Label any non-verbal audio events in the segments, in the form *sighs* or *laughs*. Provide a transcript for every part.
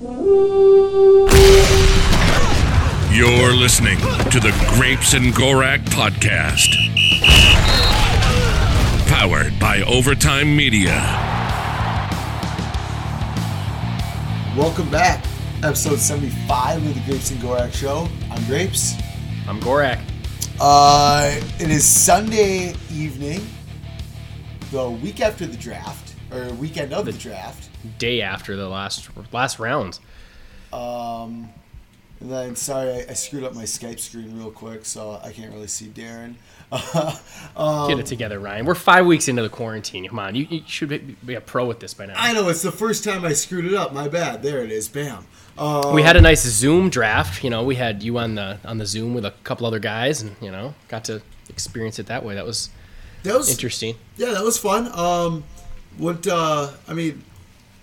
You're listening to the Grapes and Gorak podcast. Powered by Overtime Media. Welcome back. Episode 75 of the Grapes and Gorak Show. I'm Grapes. I'm Gorak. Uh, it is Sunday evening, the week after the draft, or weekend of the, draft. Day after the last last round. Um, and then, sorry, I, I screwed up my Skype screen real quick, so I can't really see Darren. um, *laughs* Get it together, Ryan. We're five weeks into the quarantine. Come on, you, you should be, be a pro with this by now. I know, it's the first time I screwed it up. My bad. There it is. Bam. Um, we had a nice Zoom draft. You know, we had you on the on the Zoom with a couple other guys, and you know, got to experience it that way. That was that was interesting. Yeah, that was fun. Um, what uh, I mean,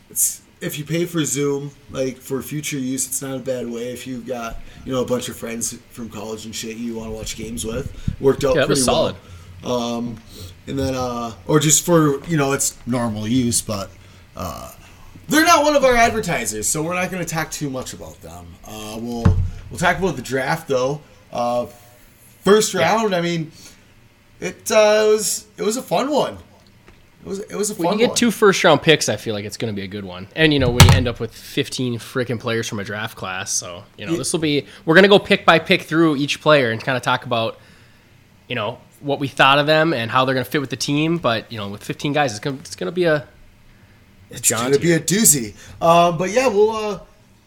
it's if you pay for Zoom, like for future use, it's not a bad way. If you've got you know a bunch of friends from college and shit you want to watch games with, worked out Yeah, pretty was solid. well. Um, and then uh, or just for you know it's normal use, but uh, they're not one of our advertisers, so we're not going to talk too much about them. Uh, we'll we'll talk about the draft though. Uh, first round, I mean, it uh, was it was a fun one. It was it was a fun When you get one. two first round picks, I feel like it's going to be a good one. And you know, when you end up with 15 freaking players from a draft class, so you know, Yeah. this will be we're going to go pick by pick through each player and kind of talk about you know, what we thought of them and how they're going to fit with the team, but you know, with 15 guys, it's going to it's going to be a It's gonna be a doozy. Um, but yeah, we'll. Uh,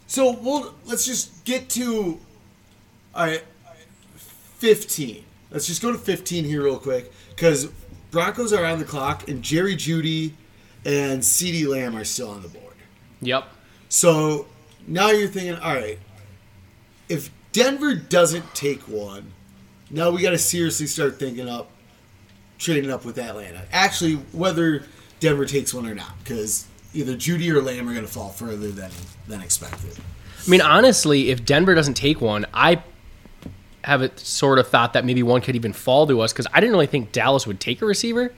so we'll let's just get to. All right, fifteen. Let's just go to fifteen here real quick because Broncos are on the clock and Jerry Jeudy and CeeDee Lamb are still on the board. Yep. So now you're thinking, all right, if Denver doesn't take one, now we got to seriously start thinking up trading up with Atlanta. Actually, whether Denver takes one or not, because either Jeudy or Lamb are going to fall further than than expected. I mean, honestly, if Denver doesn't take one, I have it sort of thought that maybe one could even fall to us because I didn't really think Dallas would take a receiver.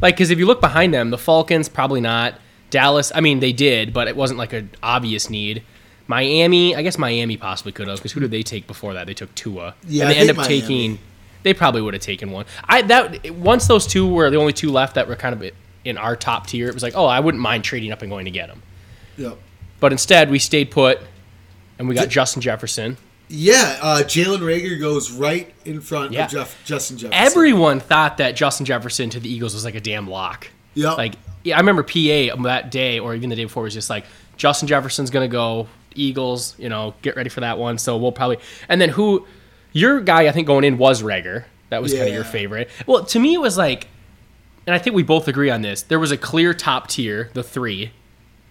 Like, because if you look behind them, the Falcons probably not. Dallas, I mean, they did, but it wasn't like an obvious need. Miami, I guess Miami possibly could have because who did they take before that? They took Tua, Yeah, and I they end up Miami. taking. They probably would have taken one. I that once those two were the only two left that were kind of in our top tier. It was like, oh, I wouldn't mind trading up and going to get them. Yep. But instead, we stayed put, and we got Justin Jefferson. Yeah, uh, Jalen Reagor goes right in front Yeah. of Jeff, Justin Jefferson. Everyone thought that Justin Jefferson to the Eagles was like a damn lock. Yeah, Like, yeah, I remember PA that day or even the day before was just like Justin Jefferson's gonna go Eagles. You know, get ready for that one. So we'll probably and then who your guy I think going in was Reagor. That was kind of your favorite. Well, to me it was like, and I think we both agree on this. There was a clear top tier, the three.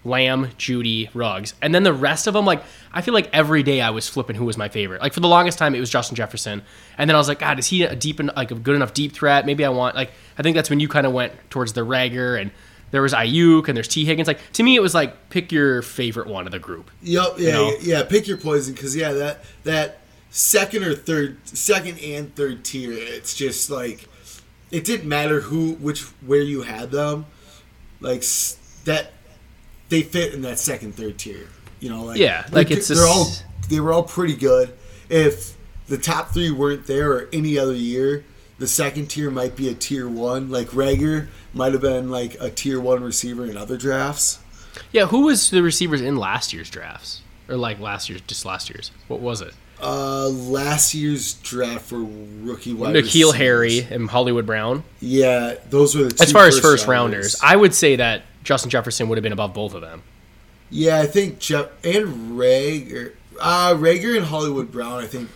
Lamb, Jeudy, Ruggs, and then the rest of them. Like I feel like every day I was flipping who was my favorite. Like for the longest time it was Justin Jefferson, and then I was like, God, is he a deep, en- like a good enough deep threat? Maybe I want like I think that's when you kind of went towards the Reagor and there was Aiyuk and there's Tee Higgins. Like to me it was like pick your favorite one of the group. Yep. Yeah. know? Yeah. Pick your poison because yeah, that that second or third, second and third tier, it's just like it didn't matter who, which, where you had them, like that they fit in that second, third tier. You know, like Yeah, like, they're- it's they're all they were all pretty good. If the top three weren't there or any other year, the second tier might be a tier one. Like Reagor might have been like a tier one receiver in other drafts. Yeah, who was the receivers in last year's drafts or like last year's just last year's? What was it? Uh, last year's draft for rookie wide N'Keal receivers. Harry and Hollywood Brown. Yeah, those were the two As far as first first rounders, I would say that Justin Jefferson would have been above both of them. yeah, I think Jeff and Reagor, uh, Reagor and Hollywood Brown, I think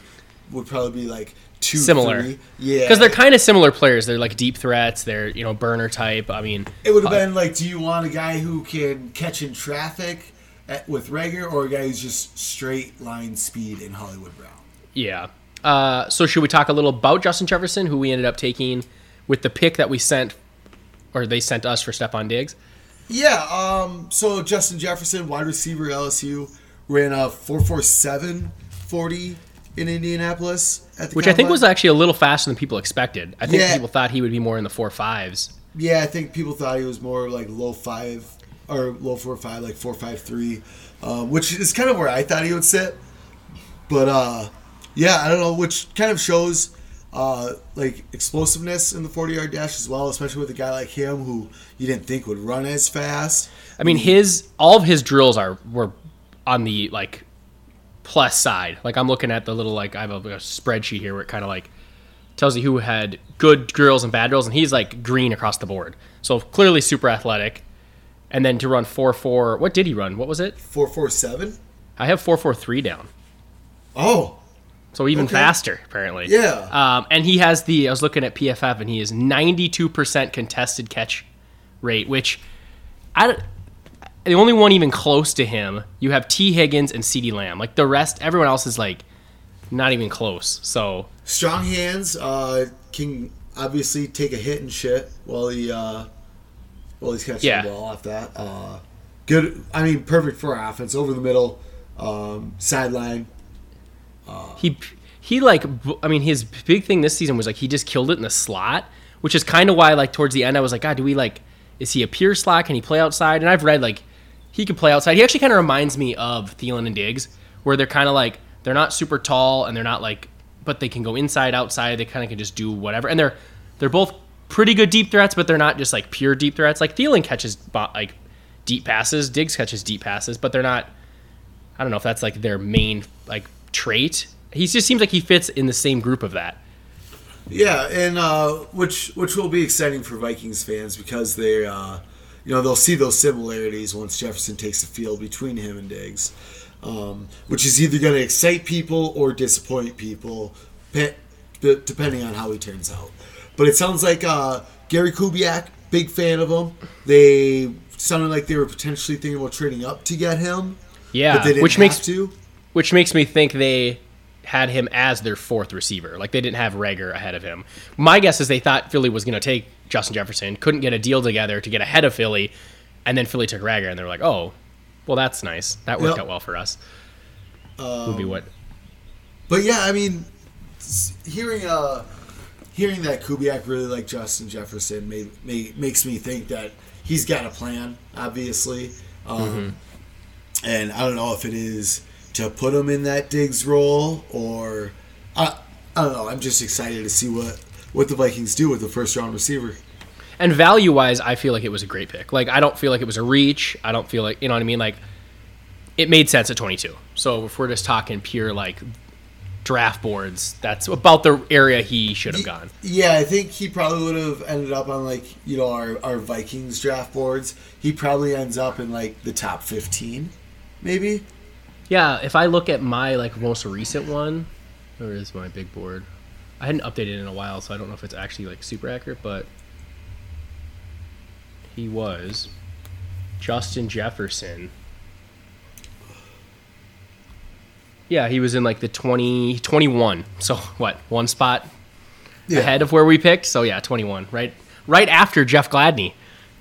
would probably be like two Similar. three. Yeah, because they're kind of similar players. They're like deep threats. They're you know burner type. I mean, It would have been like, do you want a guy who can catch in traffic at, with Reagor, or a guy who's just straight line speed in Hollywood Brown? yeah. Uh, so should we talk a little about Justin Jefferson, who we ended up taking with the pick that we sent, or they sent us for Stefon Diggs? Yeah, um, so Justin Jefferson, wide receiver LSU, ran a 447 40 in Indianapolis at the Which I think was actually a little faster than people expected. I think Yeah. people thought he would be more in the four fives. Yeah, I think people thought he was more like low five or low four five, like four five three, um, which is kind of where I thought he would sit. But uh, yeah, I don't know, which kind of shows uh, like explosiveness in the forty yard dash as well, especially with a guy like him who you didn't think would run as fast. I mean, his all of his drills are were on the like plus side. Like I'm looking at the little like I have a, a spreadsheet here where it kind of like tells you who had good drills and bad drills, and he's like green across the board. So clearly super athletic. And then to run four four, what did he run? What was it? Four four seven. I have four four three down. Oh, So even Okay. faster, apparently. Yeah. Um, and he has the. I was looking at PFF, and he is 92% contested catch rate, which I don't. The only one even close to him, you have Tee Higgins and CeeDee Lamb. Like the rest, everyone else is like not even close. So strong hands. Uh, can obviously take a hit and shit while he uh, while he's catching Yeah. the ball off that. Uh, good. I mean, perfect for offense. Over the middle, um, sideline. He he like I mean his big thing this season was like he just killed it in the slot, which is kind of why like towards the end I was like, God, do we like is he a pure slot? Can he play outside? And I've read like he can play outside. He actually kind of reminds me of Thielen and Diggs, where they're kind of like they're not super tall and they're not like, but they can go inside, outside. They kind of can just do whatever, and they're they're both pretty good deep threats, but they're not just like pure deep threats. Like Thielen catches like deep passes, Diggs catches deep passes, but they're not. I don't know if that's like their main like trait. He just seems like he fits in the same group of that. Yeah, and uh, which which will be exciting for Vikings fans because they, uh, you know, they'll see those similarities once Jefferson takes the field between him and Diggs, um, which is either going to excite people or disappoint people, pe- depending on how he turns out. But it sounds like uh, Gary Kubiak, big fan of him. They sounded like they were potentially thinking about trading up to get him, Yeah, but they didn't which have makes to. Which makes me think they had him as their fourth receiver. Like they didn't have Reagor ahead of him. My guess is they thought Philly was going to take Justin Jefferson, couldn't get a deal together to get ahead of Philly, and then Philly took Reagor, and they're like, oh, well that's nice. That worked Yep. out well for us. Would be what? But yeah, I mean, hearing uh, hearing that Kubiak really liked Justin Jefferson made, made, makes me think that he's got a plan, obviously. Um, And I don't know if it is to put him in that Diggs role or I, I don't know. I'm just excited to see what what the Vikings do with the first round receiver. And value wise, I feel like it was a great pick. Like I don't feel like it was a reach. I don't feel like you know what I mean. Like it made sense at 22. So if we're just talking pure like draft boards, that's about the area he should have gone. Yeah, I think he probably would have ended up on like you know our, our Vikings draft boards. He probably ends up in like the top 15, maybe. Yeah, if I look at my like most recent one, where is my big board? I hadn't updated it in a while, so I don't know if it's actually like super accurate, but he was Justin Jefferson. Yeah, he was in like the 20, 21. So what, one spot Yeah. ahead of where we picked? So yeah, 21, right? Right after Jeff Gladney.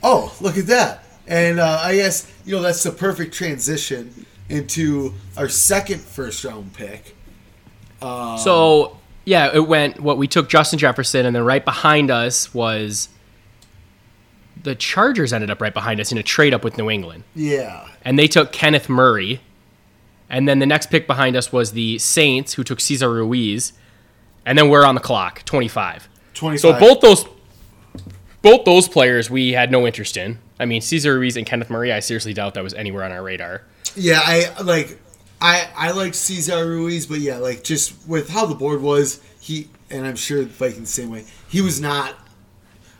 Oh, look at that. And uh, I guess, you know, that's the perfect transition into our second first round pick. Um, so yeah, it went. What we took Justin Jefferson, and then right behind us was the Chargers. Ended up right behind us in a trade up with New England, Yeah. and they took Kenneth Murray. And then the next pick behind us was the Saints, who took Cesar Ruiz, and then we're on the clock, twenty five. 25. So both those, both those players we had no interest in. I mean, Cesar Ruiz and Kenneth Murray. I seriously doubt that was anywhere on our radar. Yeah, I like I I like Cesar Ruiz, but yeah, like just with how the board was, he and I'm sure the Vikings the same way. He was not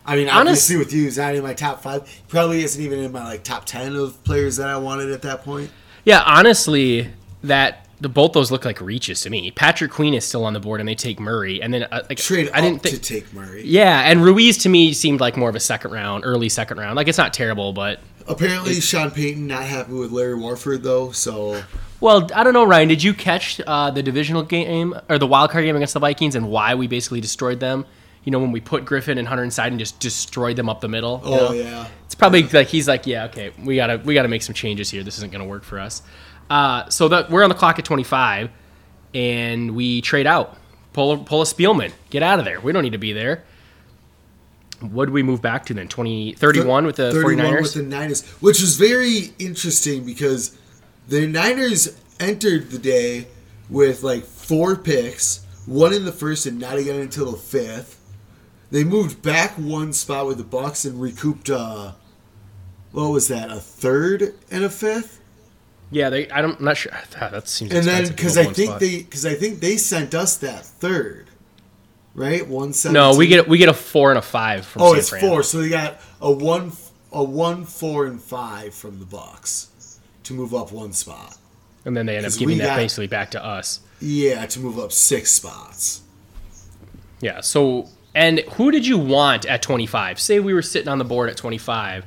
I mean, honestly, with you, he's not in my top five. Probably isn't even in my like top ten of players that I wanted at that point. Yeah, honestly, that the both those look like reaches to me. Patrick Queen is still on the board, and they take Murray, and then uh, like Trade I didn't think. to take Murray. yeah, and Ruiz to me seemed like more of a second round, early second round. Like it's not terrible, but Apparently, Sean Payton not happy with Larry Warford though. So well, I don't know, Ryan. Did you catch uh, the divisional game or the wild card game against the Vikings and why we basically destroyed them? You know, when we put Griffin and Hunter inside and just destroyed them up the middle. you oh know? yeah, It's probably like he's like, yeah, okay, we gotta we gotta make some changes here. This isn't gonna work for us. Uh, so that we're on the clock at 25, and we trade out, pull a, pull a Spielman, get out of there. We don't need to be there. What we move back to then? 20, 31 with the 31 49ers? with the Niners, which was very interesting because the Niners entered the day with like four picks, one in the first and not again until the fifth. They moved back one spot with the Bucks and recouped. Uh, what was that? A third and a fifth, yeah, they. I don't, I'm not sure. Ah, That seems. and then because I think spot. they because I think they sent us that third, right? One seven. No, we get we get a four and a five from. Oh, San it's Fran. four. So they got a one, a one, four, and five from the Bucks to move up one spot. and then they end up giving that got- basically back to us. Yeah, to move up six spots. Yeah. So, and who did you want at 25? Say we were sitting on the board at 25.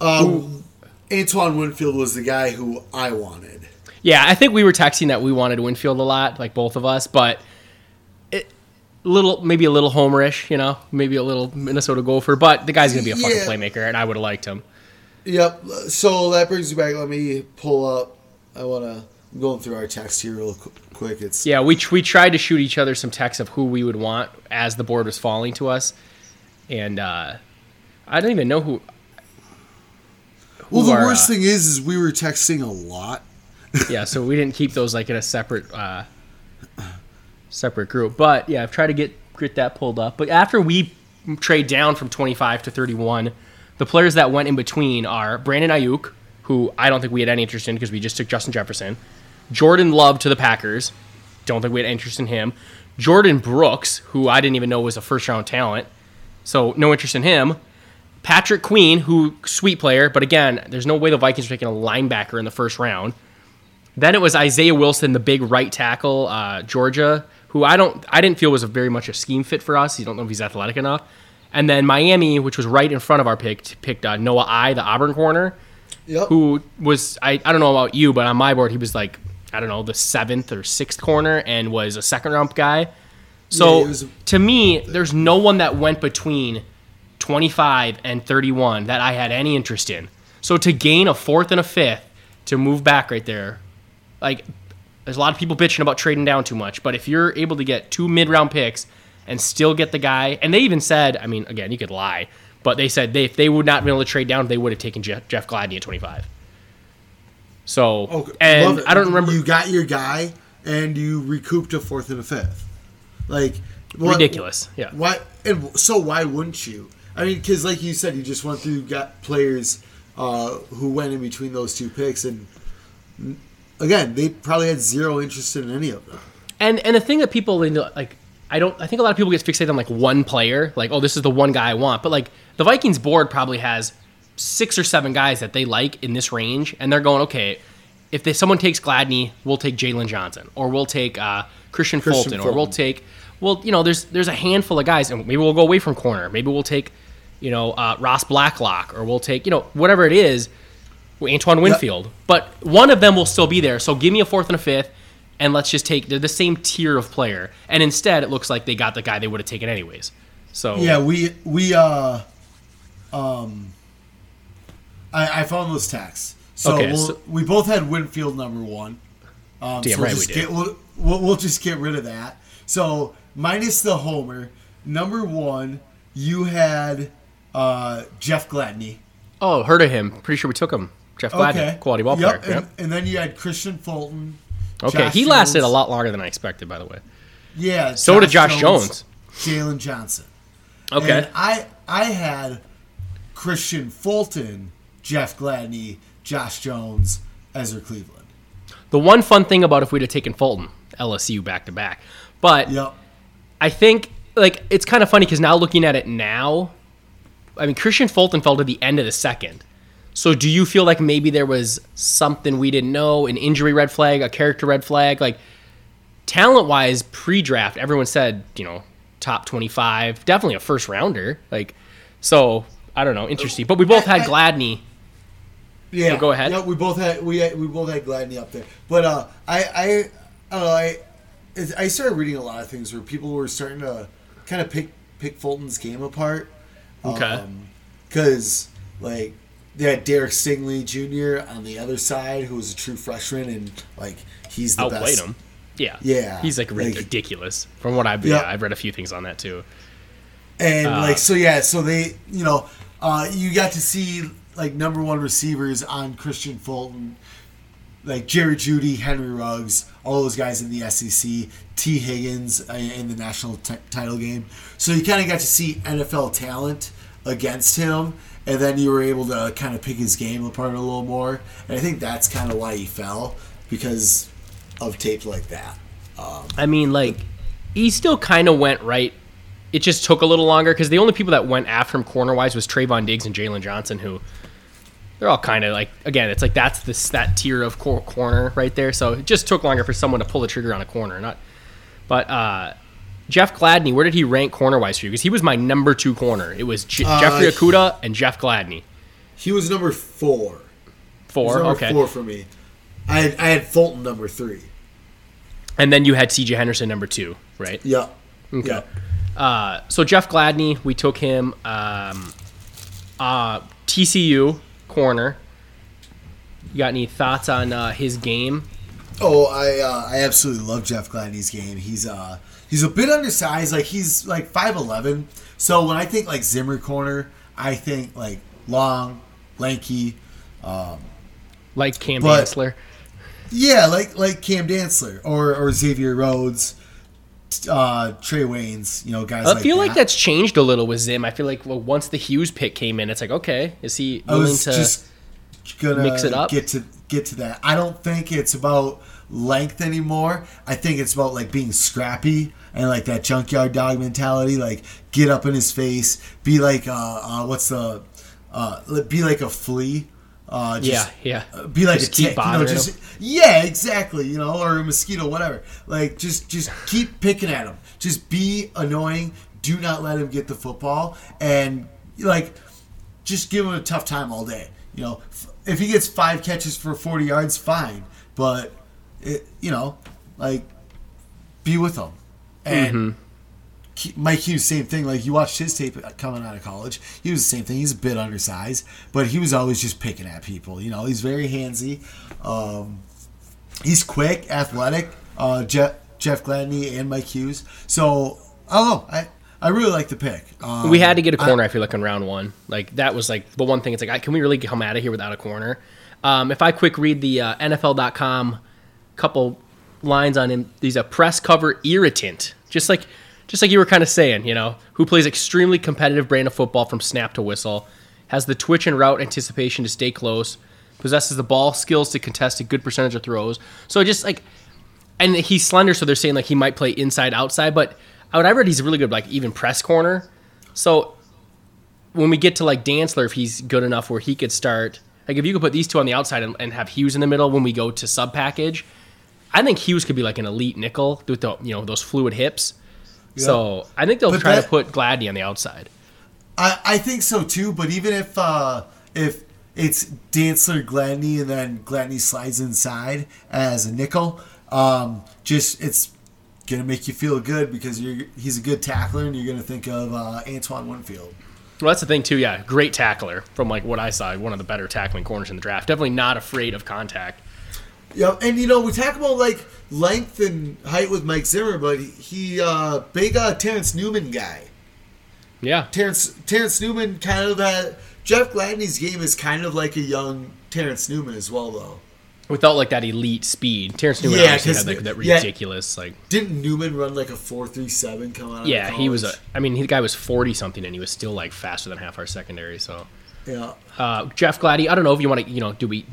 Um, Antoine Winfield was the guy who I wanted. Yeah, I think we were texting that we wanted Winfield a lot, like both of us, but little maybe a little homerish, you know, maybe a little Minnesota Gopher, but the guy's gonna be a fucking Yeah. playmaker, and I would have liked him. Yep. So that brings me back. Let me pull up. I want to. I'm going through our text here real quick. It's Yeah, we we tried to shoot each other some texts of who we would want as the board was falling to us, and uh, I don't even know who. well. The our, worst uh, thing is, is we were texting a lot. yeah, so we didn't keep those like in a separate uh, separate group. But yeah, I've tried to get get that pulled up. But after we trade down from 25 to 31, the players that went in between are Brandon Aiyuk, who I don't think we had any interest in because we just took Justin Jefferson. Jordan Love to the Packers. Don't think we had interest in him. Jordyn Brooks, who I didn't even know was a first round talent. So no interest in him. Patrick Queen, who sweet player, but again, there's no way the Vikings are taking a linebacker in the first round. Then it was Isaiah Wilson, the big right tackle, uh, Georgia, who I don't, I didn't feel was a very much a scheme fit for us. You don't know if he's athletic enough. And then Miami, which was right in front of our pick, picked uh, Noah I, the Auburn corner, Yep. who was I, I don't know about you, but on my board he was like I don't know the seventh or sixth corner and was a second round guy. So he was- to me, there's no one that went between 25 and 31 that I had any interest in. So to gain a fourth and a fifth to move back right there, like there's a lot of people bitching about trading down too much, but if you're able to get two mid round picks and still get the guy, and they even said, I mean, again, you could lie, but they said they, if they would not be able to trade down, they would have taken Jeff, Jeff Gladney at 25. So, Okay, and. I don't remember. You got your guy, and you recouped a fourth and a fifth. Like what- ridiculous. Yeah. Why? And so why wouldn't you? I mean, because like you said, you just went through got players uh, who went in between those two picks, and again, they probably had zero interest in any of them. And and the thing that people like I don't I think a lot of people get fixated on like one player, like oh this is the one guy I want, but like the Vikings board probably has six or seven guys that they like in this range, and they're going okay. If they, someone takes Gladney, we'll take Jaylon Johnson, or we'll take uh, Kristian, Kristian Fulton, or we'll take well you know there's there's a handful of guys, and maybe we'll go away from corner, maybe we'll take you know uh, Ross Blacklock, or we'll take you know whatever it is. Antoine Winfield, but one of them will still be there. So give me a fourth and a fifth, and let's just take they're the same tier of player. And instead, it looks like they got the guy they would have taken anyways. So Yeah, we we uh um I, I found those texts. So, Okay, we'll, so- we both had Winfield number one. Um, Damn so we'll right we did. Get, we'll, we'll, we'll just get rid of that. So minus the homer, number one, you had uh, Jeff Gladney. oh, heard of him? Pretty sure we took him. Jeff Gladney, Okay, quality ball Yep, player. And, and then you had Kristian Fulton. Okay, Josh he lasted a lot longer than I expected, by the way. Yeah. So did Josh Jones. Jaylon Johnson. Okay, And I I had Kristian Fulton, Jeff Gladney, Josh Jones, Ezra Cleveland. the one fun thing about if we'd have taken Fulton, LSU back to back, but Yep. I think like it's kind of funny because now looking at it now, I mean Kristian Fulton fell to the end of the second. So do you feel like maybe there was something we didn't know, an injury red flag, a character red flag, like talent wise pre-draft, everyone said you know top twenty five, definitely a first rounder, like so. I don't know, interesting. But we both had Gladney. Yeah. go ahead. Yeah, we both had we had, we both had Gladney up there, but uh, I I I don't know I I started reading a lot of things where people were starting to kind of pick pick Fulton's game apart. Okay. Because like they had Derek Stingley Jr. on the other side, who was a true freshman, and like he's the outplayed best. him. Yeah, Yeah, he's like, like- ridiculous. From what I've Yeah. yeah, I've read a few things on that too. And like so, yeah. So they, you know, uh, you got to see like number one receivers on Kristian Fulton, like Jerry Jeudy, Henry Ruggs, all those guys in the SEC, Tee Higgins uh, in the national t- title game. So you kind of got to see NFL talent against him, and then you were able to kind of pick his game apart a little more. And I think that's kind of why he fell because of tape like that. I mean, like, he still kind of went right. It just took a little longer because the only people that went after him corner wise was Trevon Diggs and Jaylon Johnson, who they're all kind of like again, it's like that's this that tier of cor- corner right there. So it just took longer for someone to pull the trigger on a corner, not. But uh, Jeff Gladney, where did he rank corner wise for you? Because he was my number two corner. It was J- Uh, Jeffrey Okudah and Jeff Gladney. He was number four. Four, number okay. four for me. I had, I had Fulton number three. And then you had C.J. Henderson number two, right? Yeah. Okay. Uh, so Jeff Gladney, we took him um, uh, TCU corner. You got any thoughts on uh, his game? Oh, I uh, I absolutely love Jeff Gladney's game. He's uh he's a bit undersized. Like he's like five eleven. So when I think like Zimmer corner, I think like long, lanky. Like Cam But- Dantzler? Yeah, like like Cam Dantzler or or Xavier Rhodes, uh, Trae Waynes. You know, guys. I like feel that. like that's changed a little with Zim. I feel like well, once the Hughes pick came in, it's like okay, is he I willing to? just gonna mix it up? Get to get to that. I don't think it's about length anymore. I think it's about like being scrappy and like that junkyard dog mentality. Like get up in his face, be like uh, uh what's the uh be like a flea. Uh, yeah, just, yeah. uh, Be like Just a tick, you know, just yeah, exactly, you know, or a mosquito, whatever. Like just just keep picking at him. Just be annoying. Do not let him get the football, and like just give him a tough time all day. You know, if he gets five catches for 40 yards, fine. But, it, you know, like, be with him. And Mm-hmm. Ke- Mike Hughes, same thing. Like, you watched his tape coming out of college. He was the same thing. He's a bit undersized, but he was always just picking at people. You know, he's very handsy. Um, he's quick, athletic. Uh, Jeff, Jeff Gladney and Mike Hughes. So, I don't know. I, I really like the pick. Um, we had to get a corner. I, feel like in round one, like that was like the one thing. It's like, can we really come out of here without a corner? Um, if I quick read the uh, NFL.com couple lines on him, he's a press cover irritant, just like just like you were kind of saying, you know, who plays extremely competitive brand of football from snap to whistle, has the twitch and route anticipation to stay close, possesses the ball skills to contest a good percentage of throws. So just like and he's slender, so they're saying like he might play inside outside. But what I read, he's really good, like even press corner. So when we get to like Dantzler, if he's good enough where he could start, like if you could put these two on the outside and, and have Hughes in the middle when we go to sub package, I think Hughes could be like an elite nickel with the you know those fluid hips. So I think they'll But try to put Gladney on the outside. I, I think so too. But even if uh, if it's Dantzler Gladney and then Gladney slides inside as a nickel, um, just it's gonna make you feel good because you're he's a good tackler and you're gonna think of uh, Antoine Winfield. Well, that's the thing too. Yeah, great tackler from like what I saw, one of the better tackling corners in the draft. Definitely not afraid of contact. Yeah, and you know we talk about like length and height with Mike Zimmer, but he, uh, big uh, Terrence Newman guy. Yeah, Terrence Terrence Newman kind of had Jeff Gladney's game is kind of like a young Terrence Newman as well though. without like that elite speed. Terrence Newman Yeah, obviously had like, that yeah. ridiculous like Didn't Newman run like a four three seven coming out? Yeah, he was a. I mean, the guy was forty something, and he was still like faster than half our secondary. So, yeah. uh, Jeff Gladney. I don't know if you want to, you know, do we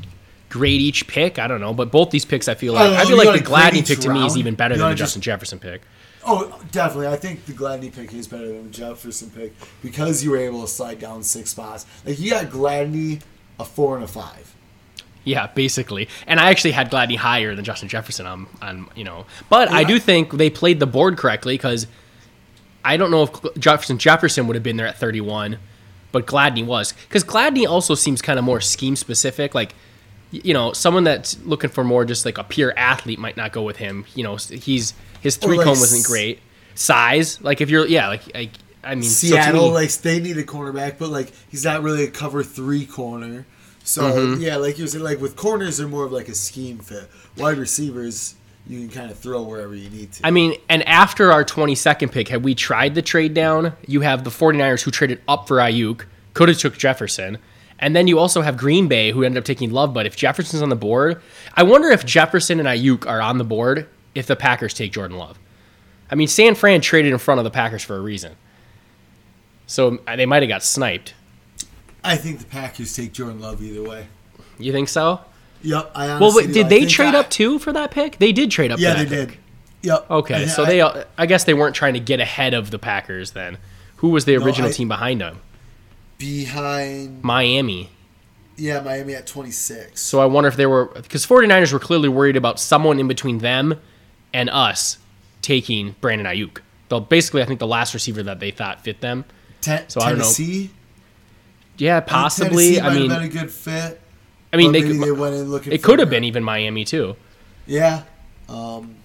grade each pick? I don't know, but both these picks, I feel oh, like, Oh, I feel like the Gladney pick to me is even better You than the just- Justin Jefferson pick. Oh, definitely. I think the Gladney pick is better than the Jefferson pick because you were able to slide down six spots. Like you got Gladney a four and a five. Yeah, basically. And I actually had Gladney higher than Justin Jefferson on, on you know. But I do think they played the board correctly because I don't know if Jefferson Jefferson would have been there at 31, but Gladney was. Because Gladney also seems kind of more scheme specific. Like, you know, someone that's looking for more just like a pure athlete might not go with him. You know, he's his three like cone wasn't great. Size, like if you're, yeah, like, like I mean, so Seattle, me- like they need a cornerback, but like he's not really a cover three corner. So Mm-hmm. yeah, like you said, like with corners, they're more of like a scheme fit. Wide receivers, you can kind of throw wherever you need to. I mean, and after our 22nd pick, had we tried the trade down, you have the 49ers who traded up for Aiyuk, could have took Jefferson. And then you also have Green Bay who ended up taking Love, but if Jefferson's on the board, I wonder if Jefferson and Aiyuk are on the board if the Packers take Jordan Love. I mean, San Fran traded in front of the Packers for a reason. So uh, they might have got sniped. I think the Packers take Jordan Love either way. You think so? Yep. I honestly Well, wait, did they trade I- up too for that pick? They did trade up. Yeah, they that did. Yep. Okay, I- so I- they, I guess they weren't trying to get ahead of the Packers then. Who was the No, original I- team behind them? Behind. Miami. Yeah, Miami at 26. So I wonder if they were because 49ers were clearly worried about someone in between them and us taking Brandon Aiyuk. Though basically, I think the last receiver that they thought fit them. Ten- So I don't know. Tennessee. Yeah, possibly. Tennessee I mean, have been a good fit. I mean, they, could, they went in looking. it could have been even Miami too. Yeah. Um,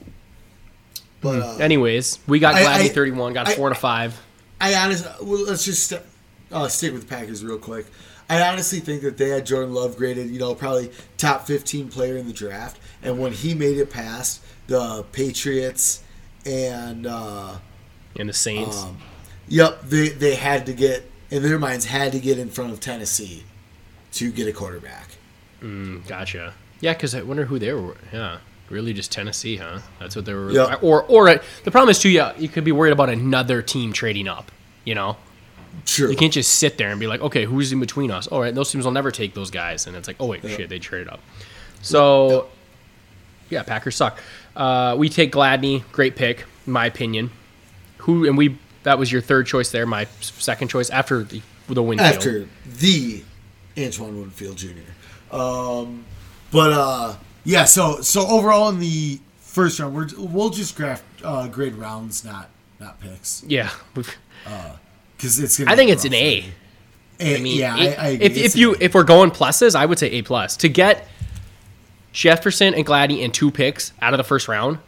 but uh, Anyways, we got I- Gladney 31, got I- four to five. I honestly, well, let's just uh, stick with the Packers real quick. I honestly think that they had Jordan Love graded, you know, probably top 15 player in the draft. And when he made it past the Patriots and, uh, And the Saints. um, yep, they, they had to get, in their minds, had to get in front of Tennessee to get a quarterback. Gotcha. Yeah, because I wonder who they were. Yeah, really just Tennessee, huh? That's what they were. Yeah. Or, or uh, the problem is too. Yeah, you could be worried about another team trading up. You know, True. you can't just sit there and be like, okay, who's in between us? All right, those teams will never take those guys, and it's like, oh wait, shit, they traded up. So, yeah, Packers suck. Uh, we take Gladney, great pick, in my opinion. Who and we that was your third choice there. My second choice after the the Winfield. after the Antoine Winfield Jr. Um, but uh, yeah, so so overall in the first round, we're, we'll just graph uh, grade rounds, not not picks, Yeah, we've- because it's. I think it's an. A. A, I mean, yeah, it- I, I agree. if, if you if we're going pluses, I would say A plus to get Jefferson and Gladney and two picks out of the first round.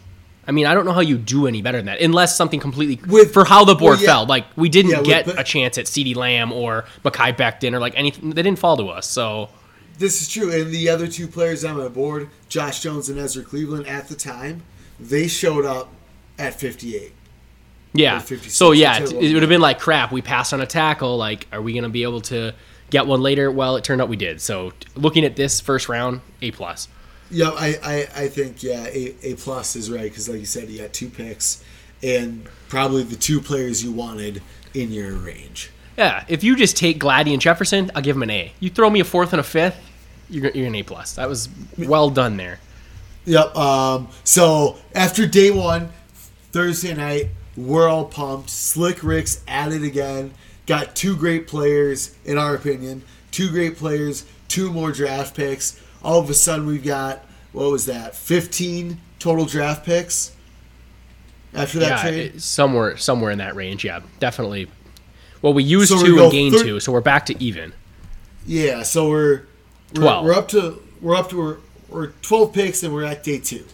I mean, I don't know how you do any better than that, unless something completely With- for how the board well, yeah. fell. Like we didn't Yeah, get the- a chance at CeeDee Lamb or Mekhi Becton or like anything. They didn't fall to us. So this is true, and the other two players on my board, Josh Jones and Ezra Cleveland, at the time, they showed up at 58. Yeah. So yeah, it, would have been like crap. We passed on a tackle. Like, are we gonna be able to get one later? Well, it turned out we did. So looking at this first round, A plus. Yeah, I, I, I think yeah, a a plus is right because like you said, you got two picks, and probably the two players you wanted in your range. Yeah, if you just take Gladdy and Jefferson, I'll give him an A. You throw me a fourth and a fifth, you're, you're an A plus. That was well done there. Yep. Um. So after day one, Thursday night, we're all pumped. Slick Rick's at it again. Got two great players, in our opinion. Two great players. Two more draft picks. All of a sudden, we've got what was that? Fifteen total draft picks. After that yeah, trade. somewhere somewhere in that range. Yeah, definitely. Well, we used So two go and gained thir- two, so we're back to even. Yeah, so we're we're, 12. we're up to we're up to we're, we're twelve picks and we're at day two.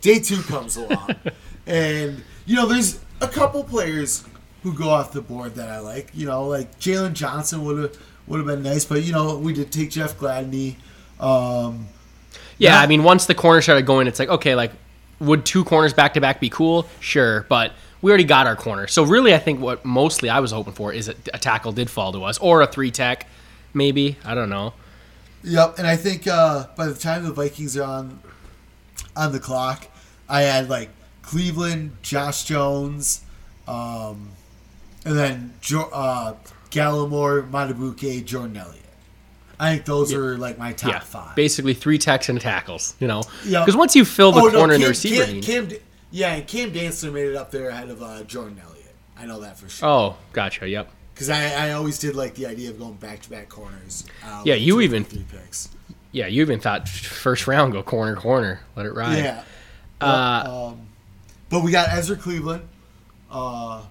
Day two comes along, *laughs* and you know there's a couple players who go off the board that I like. You know, like Jaylon Johnson would have would have been nice, but you know we did take Jeff Gladney. Um, Yeah, Yeah. I mean, once the corner started going, it's like okay, like would two corners back to back be cool? Sure, but we already got our corner. So really, I think what mostly I was hoping for is a, a tackle did fall to us, or a three tech, maybe. I don't know. Yep, and I think uh, by the time the Vikings are on on the clock, I had like Cleveland, Josh Jones, um, and then jo- uh, Gallimore, Madubuike, Jordan Elliott. I think those are like my top yeah, five. basically three techs and tackles. You know, Yeah. because once you fill the Oh, no, corner and the Cam- receiver Cam. Cam, D- yeah, and Cam Dantzler made it up there ahead of uh, Jordan Elliott. I know that for sure. oh, gotcha. Yep. Because I, I always did like the idea of going back to back corners. Uh, Yeah, you even- three picks. Yeah, you even thought first round go corner corner, let it ride. Yeah. Uh, um, but we got Ezra Cleveland, uh,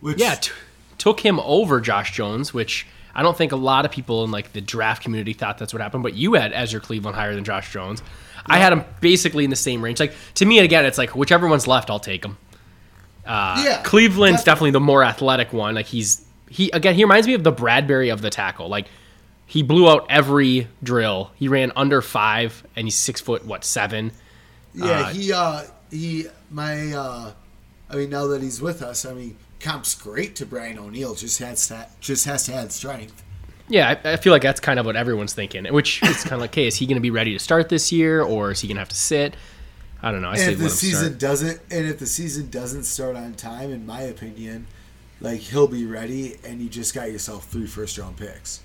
which Yeah, t- took him over Josh Jones, which I don't think a lot of people in like the draft community thought that's what happened. But you had Ezra Cleveland higher than Josh Jones. I had him basically in the same range. Like to me, again, it's like whichever one's left, I'll take him. Uh, Yeah, Cleveland's definitely. definitely the more athletic one. Like he's he again, he reminds me of the Bradbury of the tackle. Like he blew out every drill. He ran under five, and he's six foot what seven. yeah uh, he uh, he my uh I mean now that he's with us, I mean comp's great to Brian O'Neill. Just has to just has to add strength. Yeah, I, I feel like that's kind of what everyone's thinking. Which is kind of like, hey, is he going to be ready to start this year, or is he going to have to sit? I don't know. I And say if the season start. doesn't and if the season doesn't start on time, in my opinion, like he'll be ready and you just got yourself three first round picks.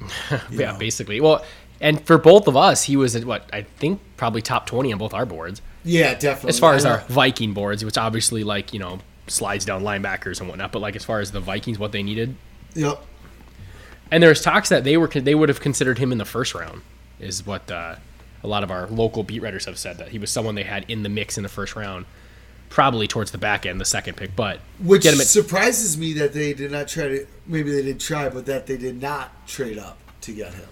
*laughs* Yeah, know. basically. Well, and for both of us, he was at what I think probably top twenty on both our boards. Yeah, definitely. As far as our Viking boards, which obviously like you know slides down linebackers and whatnot, but like as far as the Vikings, what they needed, Yep. and there's talks that they were they would have considered him in the first round, is what uh, a lot of our local beat writers have said that he was someone they had in the mix in the first round, probably towards the back end, the second pick, but Which at surprises me that they did not try to. Maybe they did try, but that they did not trade up to get him.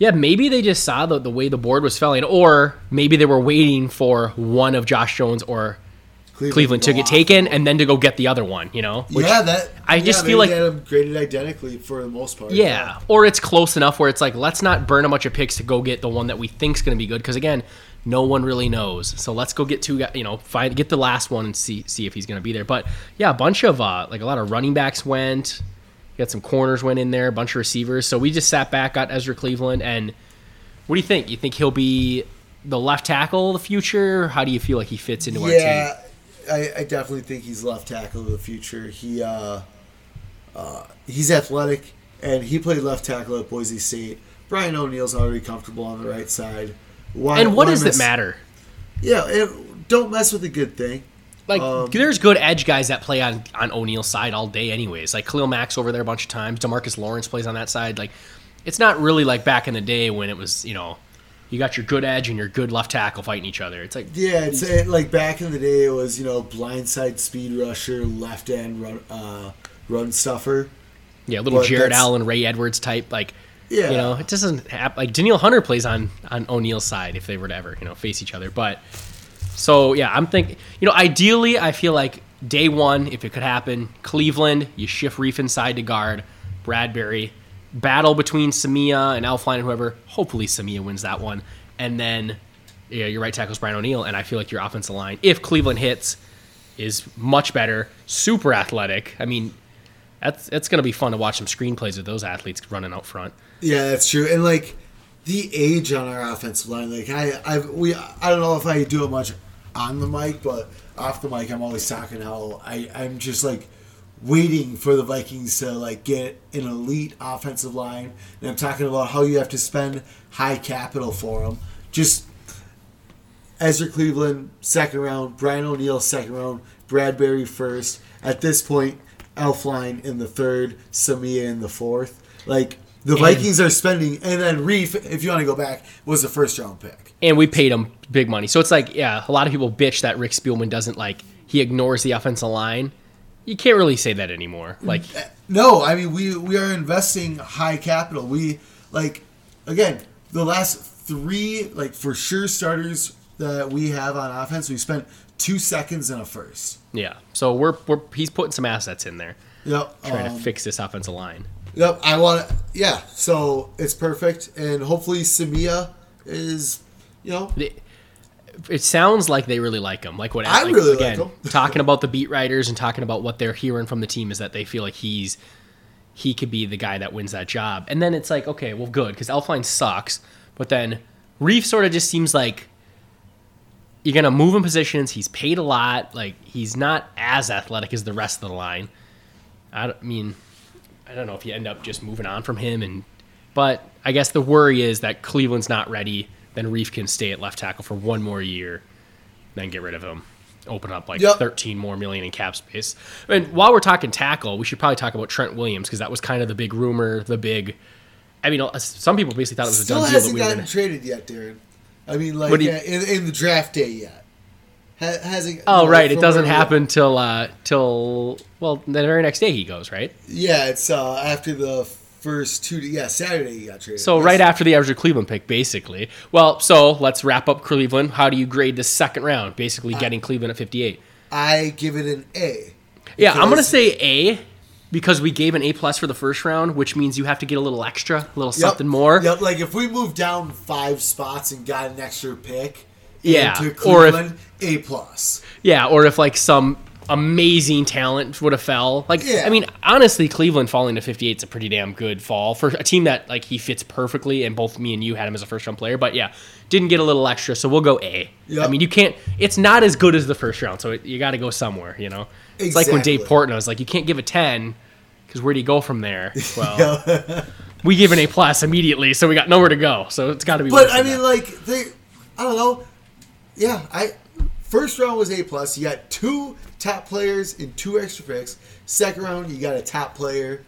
Yeah, maybe they just saw the, the way the board was falling, or maybe they were waiting for one of Josh Jones or Cleveland to get taken and then to go get the other one, you know? Which- yeah, that. I just maybe feel like- they had them graded identically for the most part. Yeah, or it's close enough where it's like, let's not burn a bunch of picks to go get the one that we think's going to be good. Because again, no one really knows. So let's go get two, you know, find get the last one and see see if he's going to be there. But yeah, a bunch of uh, like a lot of running backs went. Got some corners went in there, a bunch of receivers. So we just sat back, got Ezra Cleveland, and what do you think? You think he'll be the left tackle of the future? How do you feel like he fits into our team? Yeah, I, I definitely think he's left tackle of the future. He uh, uh, he's athletic, and he played left tackle at Boise State. Brian O'Neill's already comfortable on the right side. Why, And what does it matter? Yeah, it, don't mess with a good thing. Like, Um, there's good edge guys that play on on O'Neill's side all day, anyways. Like Khalil Mack over there a bunch of times. Demarcus Lawrence plays on that side. Like, it's not really like back in the day when it was, you know, you got your good edge and your good left tackle fighting each other. It's like, Yeah, it's it, like back in the day, it was you know blindside speed rusher, left end run uh, run stuffer. yeah, little But Jared Allen, Ray Edwards type. Like, Yeah, you know, it doesn't happen. Like Danielle Hunter plays on on O'Neill's side if they were to ever, you know, face each other. But so yeah, I'm thinking, you know, ideally, I feel like day one, if it could happen, Cleveland, you shift Reiff inside to guard, Bradbury, battle between Samia and Elflein and whoever. Hopefully, Samia wins that one, and then yeah, your right tackle's Brian O'Neill, and I feel like your offensive line, if Cleveland hits, is much better, super athletic. I mean. That's it's gonna be fun to watch some screenplays of those athletes running out front. yeah, that's true. And like the age on our offensive line, like I, I, we, I don't know if I do it much on the mic, but off the mic, I'm always talking how I, I'm just like waiting for the Vikings to like get an elite offensive line, and I'm talking about how you have to spend high capital for them. Just Ezra Cleveland, second round. Brian O'Neill, second round. Bradbury first. At this point, Elflein in the third. Samia in the fourth. Like the Vikings are spending, and then Reiff, if you want to go back, was the first round pick. and we paid him big money. So it's like, yeah, a lot of people bitch that Rick Spielman doesn't like he ignores the offensive line. You can't really say that anymore. Like, No, I mean we we are investing high capital. We like again the last three like for sure starters that we have on offense. We spent two seconds and a first. yeah. So we're we're he's putting some assets in there Yep. trying um, to fix this offensive line. Yep, I want. Yeah, so it's perfect, and hopefully Samia is, you know, It, it sounds like they really like him. Like what I like, really like again, him. *laughs* talking about the beat writers and talking about what they're hearing from the team is that they feel like he's he could be the guy that wins that job. And then it's like, okay, well, good because Elflein sucks, but then Reiff sort of just seems like you're gonna move in positions. He's paid a lot. Like he's not as athletic as the rest of the line. I don't- I mean, I don't know if you end up just moving on from him, and but I guess the worry is that Cleveland's not ready. Then Reiff can stay at left tackle for one more year, then get rid of him. Open up like Yep. 13 more million in cap space. And while we're talking tackle, we should probably talk about Trent Williams because that was kind of the big rumor, the big. I mean, uh, some people basically thought it was a done deal. That hasn't we gotten gonna, traded yet, Darren. I mean, like you- uh, in, in the draft day yet. Ha- hasn't. oh right, it doesn't happen till uh till well the very next day he goes right. Yeah, it's uh, after the first two. Yeah, Saturday he got traded. So Yes. right after the average Cleveland pick, basically. Well, so let's wrap up Cleveland. How do you grade the second round? Basically, getting Cleveland at 58. I give it an A. Yeah, I'm gonna say A because we gave an A plus for the first round, which means you have to get a little extra, a little Yep. something more. Yep, like if we moved down five spots and got an extra pick, Yeah, to or if- A plus. Yeah, or if like some amazing talent would have fell. Like Yeah. I mean, honestly, Cleveland falling to 58 is a pretty damn good fall for a team that like he fits perfectly and both me and you had him as a first round player, but yeah, didn't get a little extra, so we'll go A. Yep. I mean, you can't it's not as good as the first round, so it, you got to go somewhere, you know. It's like when Dave Exactly. Portnoy was like you can't give a 10 cuz where do you go from there? *laughs* Well, we give an A plus immediately, so we got nowhere to go. So it's got to be But I mean, that. like they, I don't know. Yeah, I first round was A plus. You got two top players and two extra picks. Second round, you got a top player.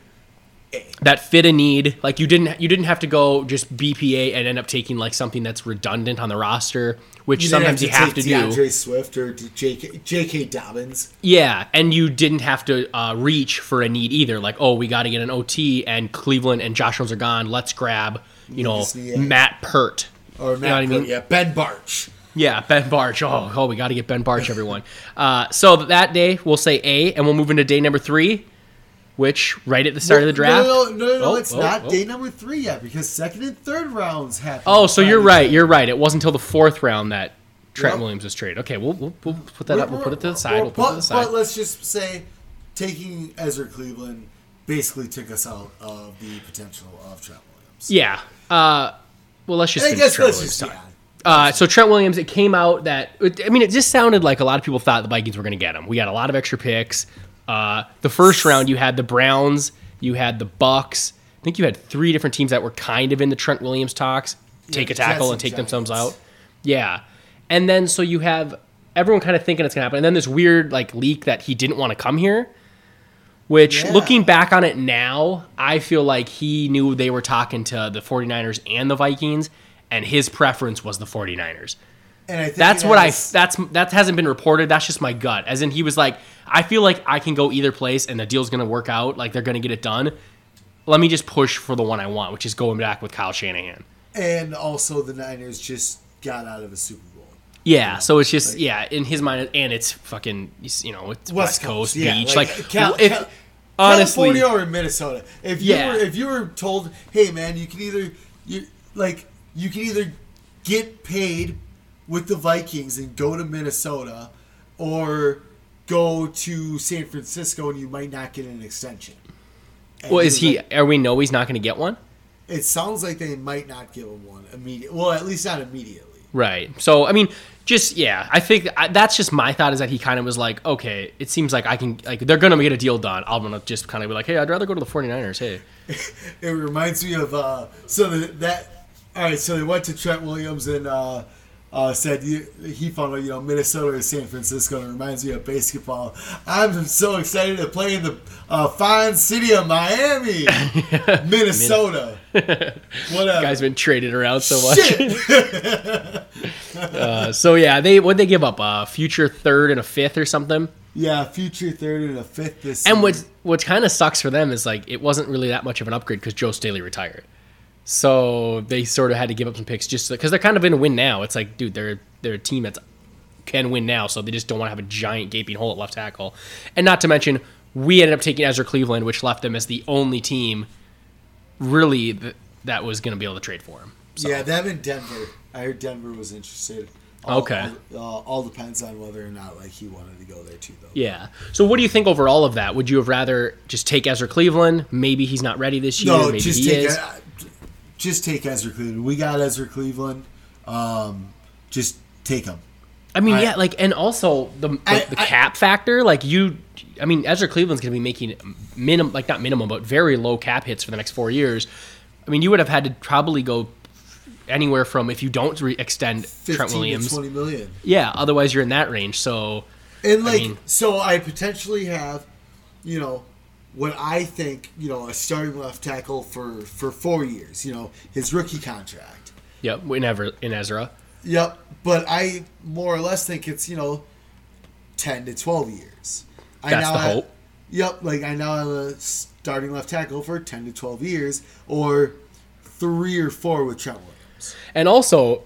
that fit a need. Like you didn't you didn't have to go just BPA and end up taking like something that's redundant on the roster, which You sometimes you have to take do. D'Andre Swift or J.K. J.K. Dobbins. Yeah, and you didn't have to uh, reach for a need either. Like, oh, we got to get an OT, and Cleveland and Josh Jones are gone. Let's grab, you know, Matt Peart. Or You know what I Matt, mean? yeah, Ben Bartch. Yeah, Ben Bartch. Oh, oh, we got to get Ben Bartch, everyone. uh, so that day we'll say A, and we'll move into day number three, which right at the start of the draft. No, no, no, no, no, Oh, it's oh, not oh. day number three yet because second and third rounds happen. Oh, so you're right. You're right. It wasn't until the fourth round that Trent Yep. Williams was traded. Okay, we'll, we'll, we'll put that up. We'll put it to the side. We'll put it to the side. but let's just say taking Ezra Cleveland basically took us out of the potential of Trent Williams. Yeah. Uh, well, let's just I guess let's just yeah. Uh, so Trent Williams, it came out that I mean, it just sounded like a lot of people thought the Vikings were going to get him. We got a lot of extra picks. Uh, the first round, you had the Browns, you had the Bucs. I think you had three different teams that were kind of in the Trent Williams talks. Take a tackle and and take themselves out. Yeah, and then so you have everyone kind of thinking it's going to happen, and then this weird like leak that he didn't want to come here. Which, Yeah. looking back on it now, I feel like he knew they were talking to the 49ers and the Vikings, and his preference was the 49ers. And I think That's what I that's that hasn't been reported. That's just my gut. As in he was like, I feel like I can go either place and the deal's going to work out, like they're going to get it done. Let me just push for the one I want, which is going back with Kyle Shanahan. And also, the Niners just got out of a Super Bowl. Yeah, so it's just yeah, in his mind and it's fucking you know, it's West, Coast, yeah, beach like, uh, Cal- if Cal- honestly California or Minnesota. If you Yeah. were if you were told, hey man, you can either you like you can either get paid with the Vikings and go to Minnesota, or go to San Francisco and you might not get an extension. And well, is he like- are we know he's not going to get one? it sounds like they might not give him one immediate. Well, at least not immediately. Right. So, I mean, just yeah, I think I, that's just my thought is that he kind of was like, okay, it seems like I can like they're going to get a deal done. I'm going to just kind of be like, hey, I'd rather go to the 49ers. Hey. *laughs* It reminds me of uh, so that. All right, so they went to Trent Williams and uh, uh, said you, he found out you know Minnesota or San Francisco. And it reminds me of basketball. I'm so excited to play in the uh, fine city of Miami, *laughs* Minnesota. *laughs* Whatever. Guy's been traded around so much. *laughs* Uh, so yeah, they what they give up a future third and a fifth or something. yeah, future third and a fifth this. And season. what what kind of sucks for them is like it wasn't really that much of an upgrade because Joe Staley retired. So they sort of had to give up some picks just because they're kind of in a win now. It's like, dude, they're they're a team that's can win now, so they just don't want to have a giant gaping hole at left tackle. And not to mention, we ended up taking Ezra Cleveland, which left them as the only team really th- that was going to be able to trade for him. So, Yeah, them in Denver. I heard Denver was interested. All, Okay. All, uh, all depends on whether or not like he wanted to go there too, though. yeah. So what do you think overall of that? Would you have rather just take Ezra Cleveland? Maybe he's not ready this year. No, maybe just he take is. uh, just take Ezra Cleveland. We got Ezra Cleveland. Um, just take him. I mean, I- yeah, like, and also the the, I- the I- cap factor. Like, you, I mean, Ezra Cleveland's going to be making minimum, like not minimum, but very low cap hits for the next four years. I mean, you would have had to probably go anywhere from if you don't re- extend Trent to Williams, twenty million. yeah. Otherwise, you're in that range. So, And like, mean- so I potentially have, you know, what I think, you know, a starting left tackle for for four years. You know, his rookie contract. yep, in, Ever, in Ezra. Yep, but I more or less think it's you know, ten to twelve years. I That's now the have- hope. Yep, like I now have a starting left tackle for ten to twelve years, or three or four with Trent Williams. And also,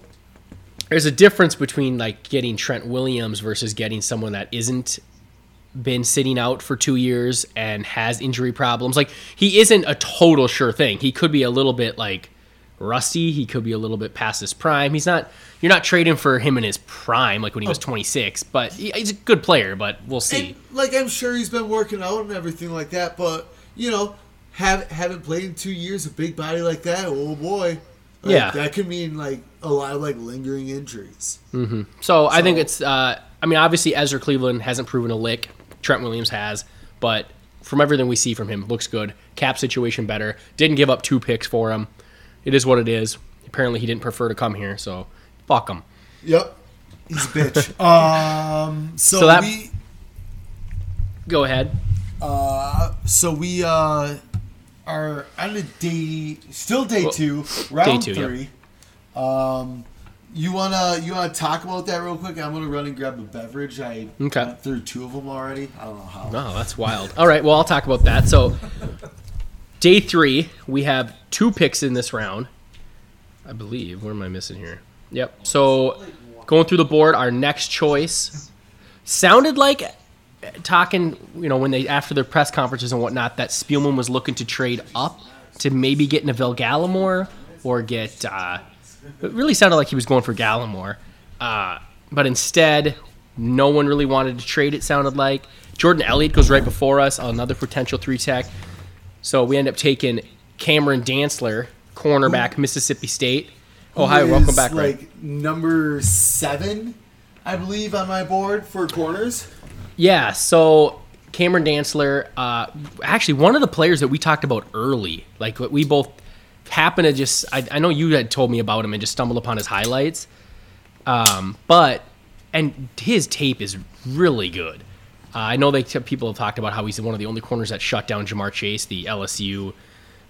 there's a difference between like getting Trent Williams versus getting someone that isn't been sitting out for two years and has injury problems. Like he isn't a total sure thing. He could be a little bit like rusty. He could be a little bit past his prime. He's not. You're not trading for him in his prime, like when he was 26. But he's a good player. But we'll see. And, like I'm sure he's been working out and everything like that, but you know, have haven't played in two years, a big body like that, oh boy. Like, Yeah. that could mean like a lot of like lingering injuries. So, I think it's. Uh, I mean, obviously Ezra Cleveland hasn't proven a lick. Trent Williams has, but from everything we see from him, looks good. Cap situation better. Didn't give up two picks for him. It is what it is. Apparently, he didn't prefer to come here, so fuck him. Yep, he's a bitch. *laughs* um, so, So that- we, Go ahead. uh, so we uh are on a day, still day Well, two, round two, yep. three. Um, you wanna you wanna talk about that real quick? I'm gonna run and grab a beverage. I Okay. went through two of them already. I don't know how. Oh, that's wild. All right, well, I'll talk about that. So, *laughs* day three, we have two picks in this round. I believe. What am I missing here? Yep. So, going through the board, our next choice sounded like talking, you know, when they after their press conferences and whatnot, that Spielman was looking to trade up to maybe get Neville Gallimore or get. Uh, it really sounded like he was going for Gallimore, uh, but instead, no one really wanted to trade. It sounded like Jordan Elliott goes right before us, another potential three tech. So we end up taking Cameron Dantzler, cornerback, Mississippi State. Oh, hi, welcome back. Ray. Number seven, I believe, on my board for corners. Yeah, so Cameron Dantzler, uh, actually one of the players that we talked about early, like we both happened to just, I, I know you had told me about him and just stumbled upon his highlights, um, but and his tape is really good. Uh, I know they people have talked about how he's one of the only corners that shut down Ja'Marr Chase, the LSU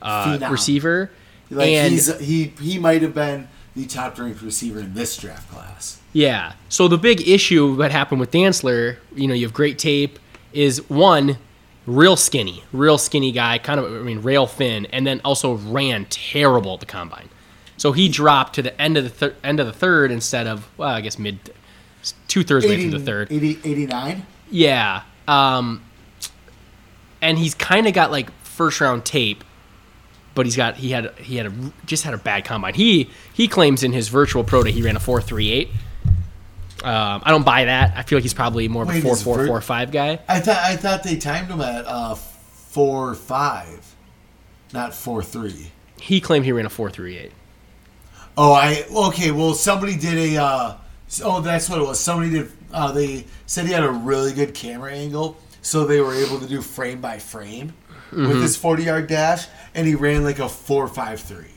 uh, receiver, Like and he's he he might have been the top ranked receiver in this draft class. Yeah. So the big issue that happened with Dantzler, you know, you have great tape, is one, real skinny, real skinny guy, kind of, I mean, rail thin, and then also ran terrible at the combine. So he dropped to the end of the thir- end of the third instead of, well, I guess mid, two thirds way through the third. 80, 89? Yeah. Um, and he's kind of got like first round tape, but he's got he had he had a just had a bad combine. He he claims in his virtual pro day he ran a four three eight. Um, I don't buy that. I feel like he's probably more of a Wait, four his four vir- four five guy. I thought I thought they timed him at uh, four five, not four three. He claimed he ran a four three eight. Oh, I okay. Well, somebody did a. Uh, oh, that's what it was. Somebody did. Uh, they said he had a really good camera angle, so they were able to do frame by frame Mm-hmm. with his forty yard dash, and he ran like a four five three.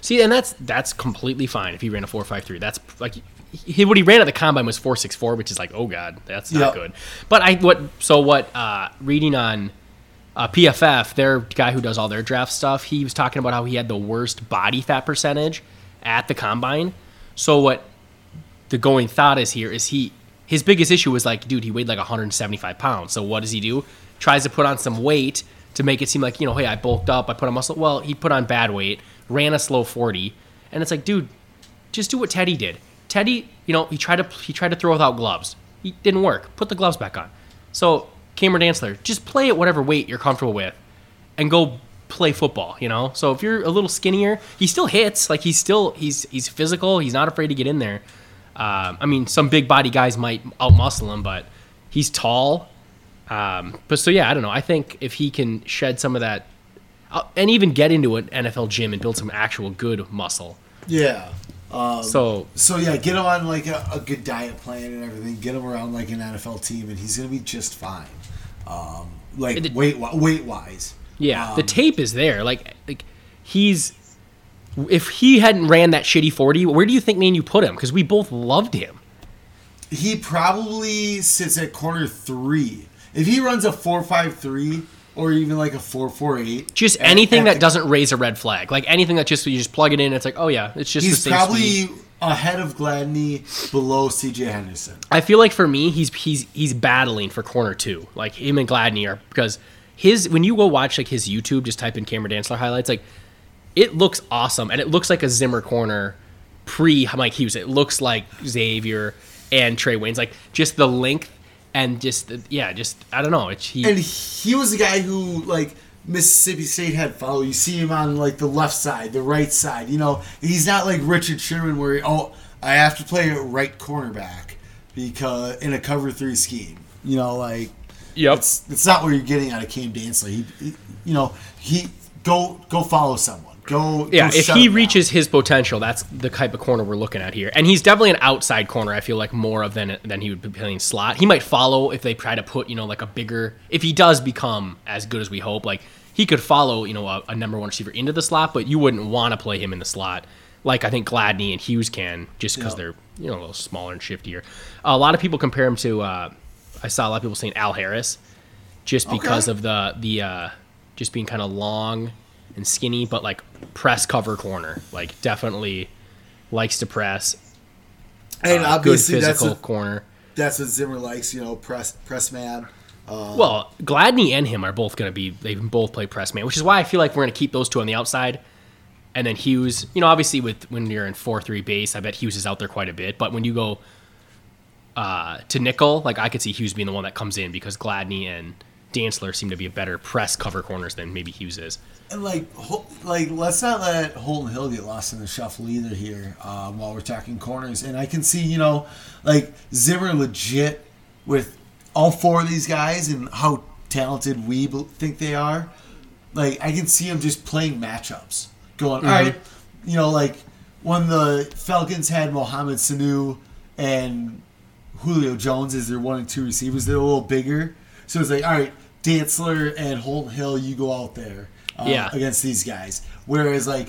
See, and that's that's completely fine if he ran a four five three. That's like he, what he ran at the combine was four six four, which is like oh god, that's not Yep. good. But I what so what uh, reading on uh, PFF, their guy who does all their draft stuff, he was talking about how he had the worst body fat percentage at the combine. So what the going thought is here is he his biggest issue was like, dude, he weighed like 175 pounds. So what does he do? Tries to put on some weight to make it seem like you know, hey, I bulked up, I put on muscle. Well, he put on bad weight, ran a slow 40, and it's like, dude, just do what Teddy did. Teddy, you know, he tried to he tried to throw without gloves. He didn't work. Put the gloves back on. So Cameron Dantzler, just play at whatever weight you're comfortable with, and go play football. You know. So if you're a little skinnier, he still hits. Like he's still he's he's physical. He's not afraid to get in there. Um, I mean, some big body guys might outmuscle him, but he's tall. Um, but so yeah, I don't know. I think if he can shed some of that, uh, and even get into an NFL gym and build some actual good muscle. Yeah. Um, So So yeah, get him on like a, a good diet plan and everything. Get him around like an NFL team, and he's gonna be just fine. Um, like it- weight weight wise. Yeah, the Um, tape is there. Like, like he's if he hadn't ran that shitty forty, where do you think me and you put him? Because we both loved him. He probably sits at corner three. If he runs a four five three or even like a four four eight, Just at- anything at that the- doesn't raise a red flag, like anything that just you just plug it in. It's like, oh yeah, it's just he's the same probably ahead of Gladney, below C.J. Henderson. I feel like for me, he's he's he's battling for corner two. Like him and Gladney are because his when you go watch like his YouTube, just type in Cameron Dantzler highlights, like it looks awesome and it looks like a Zimmer corner pre Mike Hughes. It looks like Xavier and Trae Waynes like just the length and just yeah, just I don't know. It's he And he was the guy who like Mississippi State had follow. You see him on like the left side, the right side. You know, he's not like Richard Sherman where he, oh I have to play a right cornerback because in a cover three scheme. You know, like Yep. it's it's not what you're getting out of Cam Dantzler. He, he you know, he go go follow someone. Go Yeah, go if he reaches his potential, that's the type of corner we're looking at here. And he's definitely an outside corner. I feel like more of than than he would be playing slot. He might follow if they try to put you know like a bigger. If he does become as good as we hope, like he could follow you know a, a number one receiver into the slot, but you wouldn't want to play him in the slot like I think Gladney and Hughes can, just because Yeah. they're you know a little smaller and shiftier. a lot of people compare him to. Uh, I saw a lot of people saying Al Harris, just because Okay. of the the uh, just being kind of long and skinny, but like press cover corner. Like definitely likes to press. and uh, good obviously that's physical what, corner. that's what Zimmer likes. You know, press press man. Well, Gladney and him are both going to be. They can both play press man, which is why I feel like we're going to keep those two on the outside. And then Hughes, you know, obviously with when you're in four three base, I bet Hughes is out there quite a bit. But when you go uh, to nickel, like I could see Hughes being the one that comes in because Gladney and Dantzler seem to be a better press cover corners than maybe Hughes is. And like, like, let's not let Holton Hill get lost in the shuffle either here. Um, while we're talking corners, and I can see, you know, like Zimmer legit with all four of these guys and how talented we think they are. Like, I can see him just playing matchups, going, all right, you know, like when the Falcons had Mohamed Sanu and Julio Jones as their one and two receivers, they're a little bigger. So it's like, all right, Dantzler and Holton Hill, you go out there uh, Yeah. against these guys. Whereas like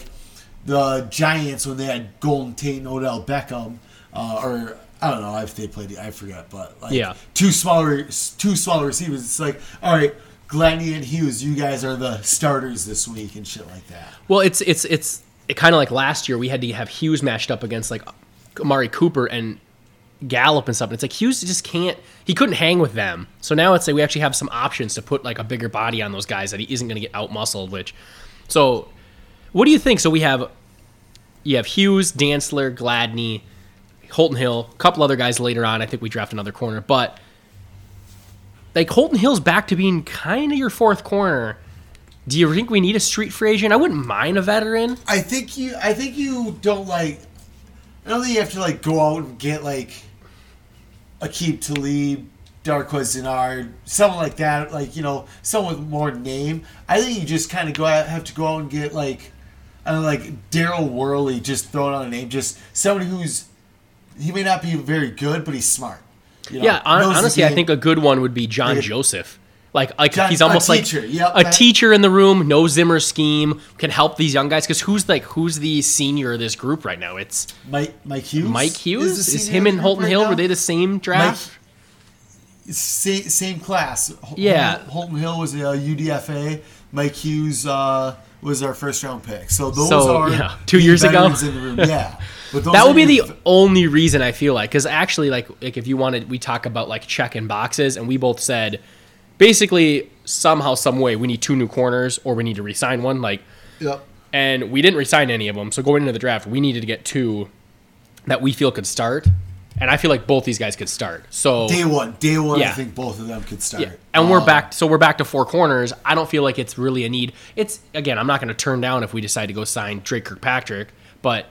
the Giants when they had Golden Tate and Odell Beckham, uh, or I don't know if they played, I forget, but like Yeah. two smaller, two smaller receivers. It's like, all right, Gladney and Hughes, you guys are the starters this week and shit like that. Well, it's it's it's it kind of like last year we had to have Hughes matched up against like Amari Cooper and Gallup and stuff. It's like Hughes just can't. He couldn't hang with them. So now it's like we actually have some options to put like a bigger body on those guys that he isn't going to get out muscled. Which, so what do you think? So we have you have Hughes, Dantzler, Gladney, Holton Hill, a couple other guys later on. I think we draft another corner, but like Holton Hill's back to being kind of your fourth corner. Do you think we need a street free agent? I wouldn't mind a veteran. I think you. I think you don't like. I don't think you have to like go out and get like Aqib Talib, Darqueze Dennard, someone like that. Like you know, someone with more name. I think you just kind of go out, have to go out and get like, I don't know, like Daryl Worley. Just throwing out a name. Just somebody who's he may not be very good, but he's smart. You know, Yeah, the honestly, I think a good one would be John Like Joseph. Like, like he's a almost teacher, like yep, a that- teacher in the room. No Zimmer scheme can help these young guys because who's like who's the senior of this group right now? It's Mike Mike Hughes. Mike Hughes. Is, senior him and Holton right Hill now. were they the same draft? Same, same class. Yeah. Holton Hill was a UDFA. Mike Hughes uh, was our first round pick. So those So, are yeah, two years ago? in the room. Yeah, *laughs* that would be your the only reason I feel like because actually like like if you wanted we talk about like checking boxes and we both said basically somehow some way we need two new corners or we need to resign one like Yep. and we didn't resign any of them. So going into the draft, we needed to get two that we feel could start, and I feel like both these guys could start. So Day one, day one. I think both of them could start. yeah, and we're Uh, back. So we're back to four corners. I don't feel like it's really a need. It's again, I'm not going to turn down if we decide to go sign Dre Kirkpatrick, but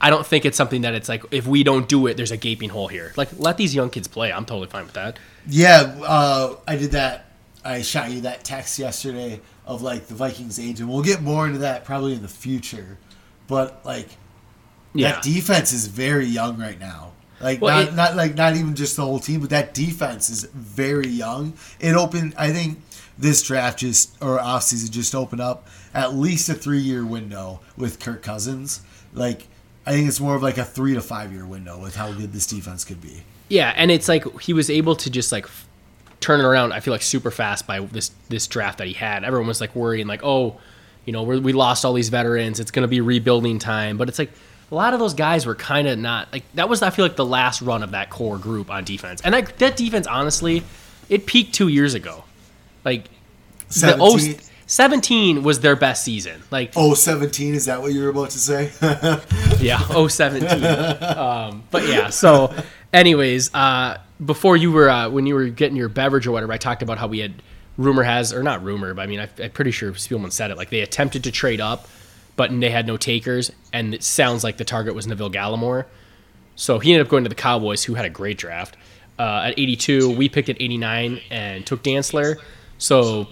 I don't think it's something that it's like if we don't do it, there's a gaping hole here. Like let these young kids play. I'm totally fine with that. Yeah, uh, I did that. I shot you that text yesterday of like the Vikings age, and we'll get more into that probably in the future. But like Yeah, that defense is very young right now. Like Well, not, it- not like not even just the whole team, but that defense is very young. It opened. I think this draft just or offseason just opened up at least a three year window with Kirk Cousins. Like I think it's more of like a three to five year window with how good this defense could be. Yeah, and it's like he was able to just like turn it around. I feel like super fast by this this draft that he had. Everyone was like worrying, like, oh, you know, we're, we lost all these veterans. It's going to be rebuilding time. But it's like a lot of those guys were kind of not like that was. I feel like the last run of that core group on defense, and that that defense, honestly, it peaked two years ago. Like the oh, 17 17 was their best season. Like Oh, 17, is that what you were about to say? *laughs* yeah, 017. um, but yeah, so anyways, uh, before you were uh, when you were getting your beverage or whatever, I talked about how we had rumor has, or not rumor, but I mean, I, I'm pretty sure Spielman said it. Like they attempted to trade up, but they had no takers, and it sounds like the target was Neville Gallimore. So he ended up going to the Cowboys, who had a great draft. Uh, at 82, we picked at 89 and took Dantzler. So,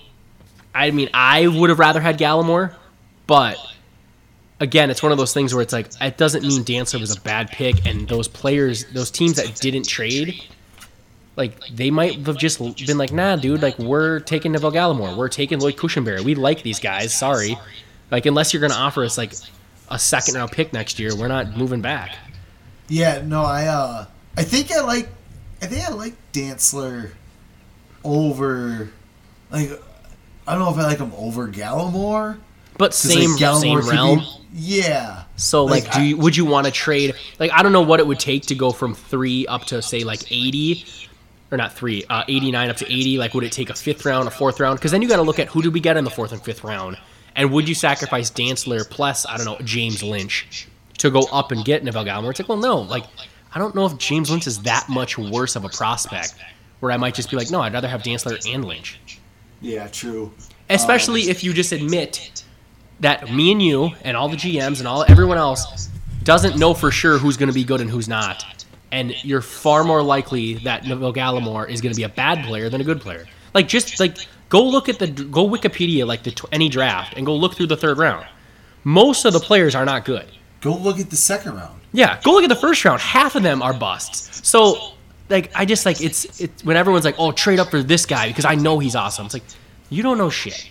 I mean, I would have rather had Gallimore, but again, it's one of those things where it's like it doesn't mean Dantzler was a bad pick, and those players, those teams that didn't trade, like they might have just been like, nah, dude, like we're taking Neville Gallimore, we're taking Lloyd Cushenberry, we like these guys, sorry, like unless you're gonna offer us like a second round pick next year, we're not moving back. Yeah, no, I uh I think I like I think I like Dantzler over like I don't know if I like him over Gallimore. but same like, same realm. be- yeah. So like, do I- you, would you want to trade? Like, I don't know what it would take to go from three up to say like eighty, or not three, uh, eighty nine up to eighty. Like, would it take a fifth round, a fourth round? Because then you got to look at who did we get in the fourth and fifth round, and would you sacrifice Dantzler plus I don't know James Lynch to go up and get Neville Gallimore? It's like, well, no, like I don't know if James Lynch is that much worse of a prospect. Where I might just be like, no, I'd rather have Dantzler and Lynch. Yeah, true. Especially if you just admit that me and you and all the GMs and all everyone else doesn't know for sure who's going to be good and who's not. And you're far more likely that Neville Gallimore is going to be a bad player than a good player. Like just like go look at the go Wikipedia like the any draft and go look through the third round. Most of the players are not good. Go look at the second round. Yeah, go look at the first round. Half of them are busts. So, like, I just like it's it's when everyone's like, "Oh, trade up for this guy because I know he's awesome." It's like you don't know shit.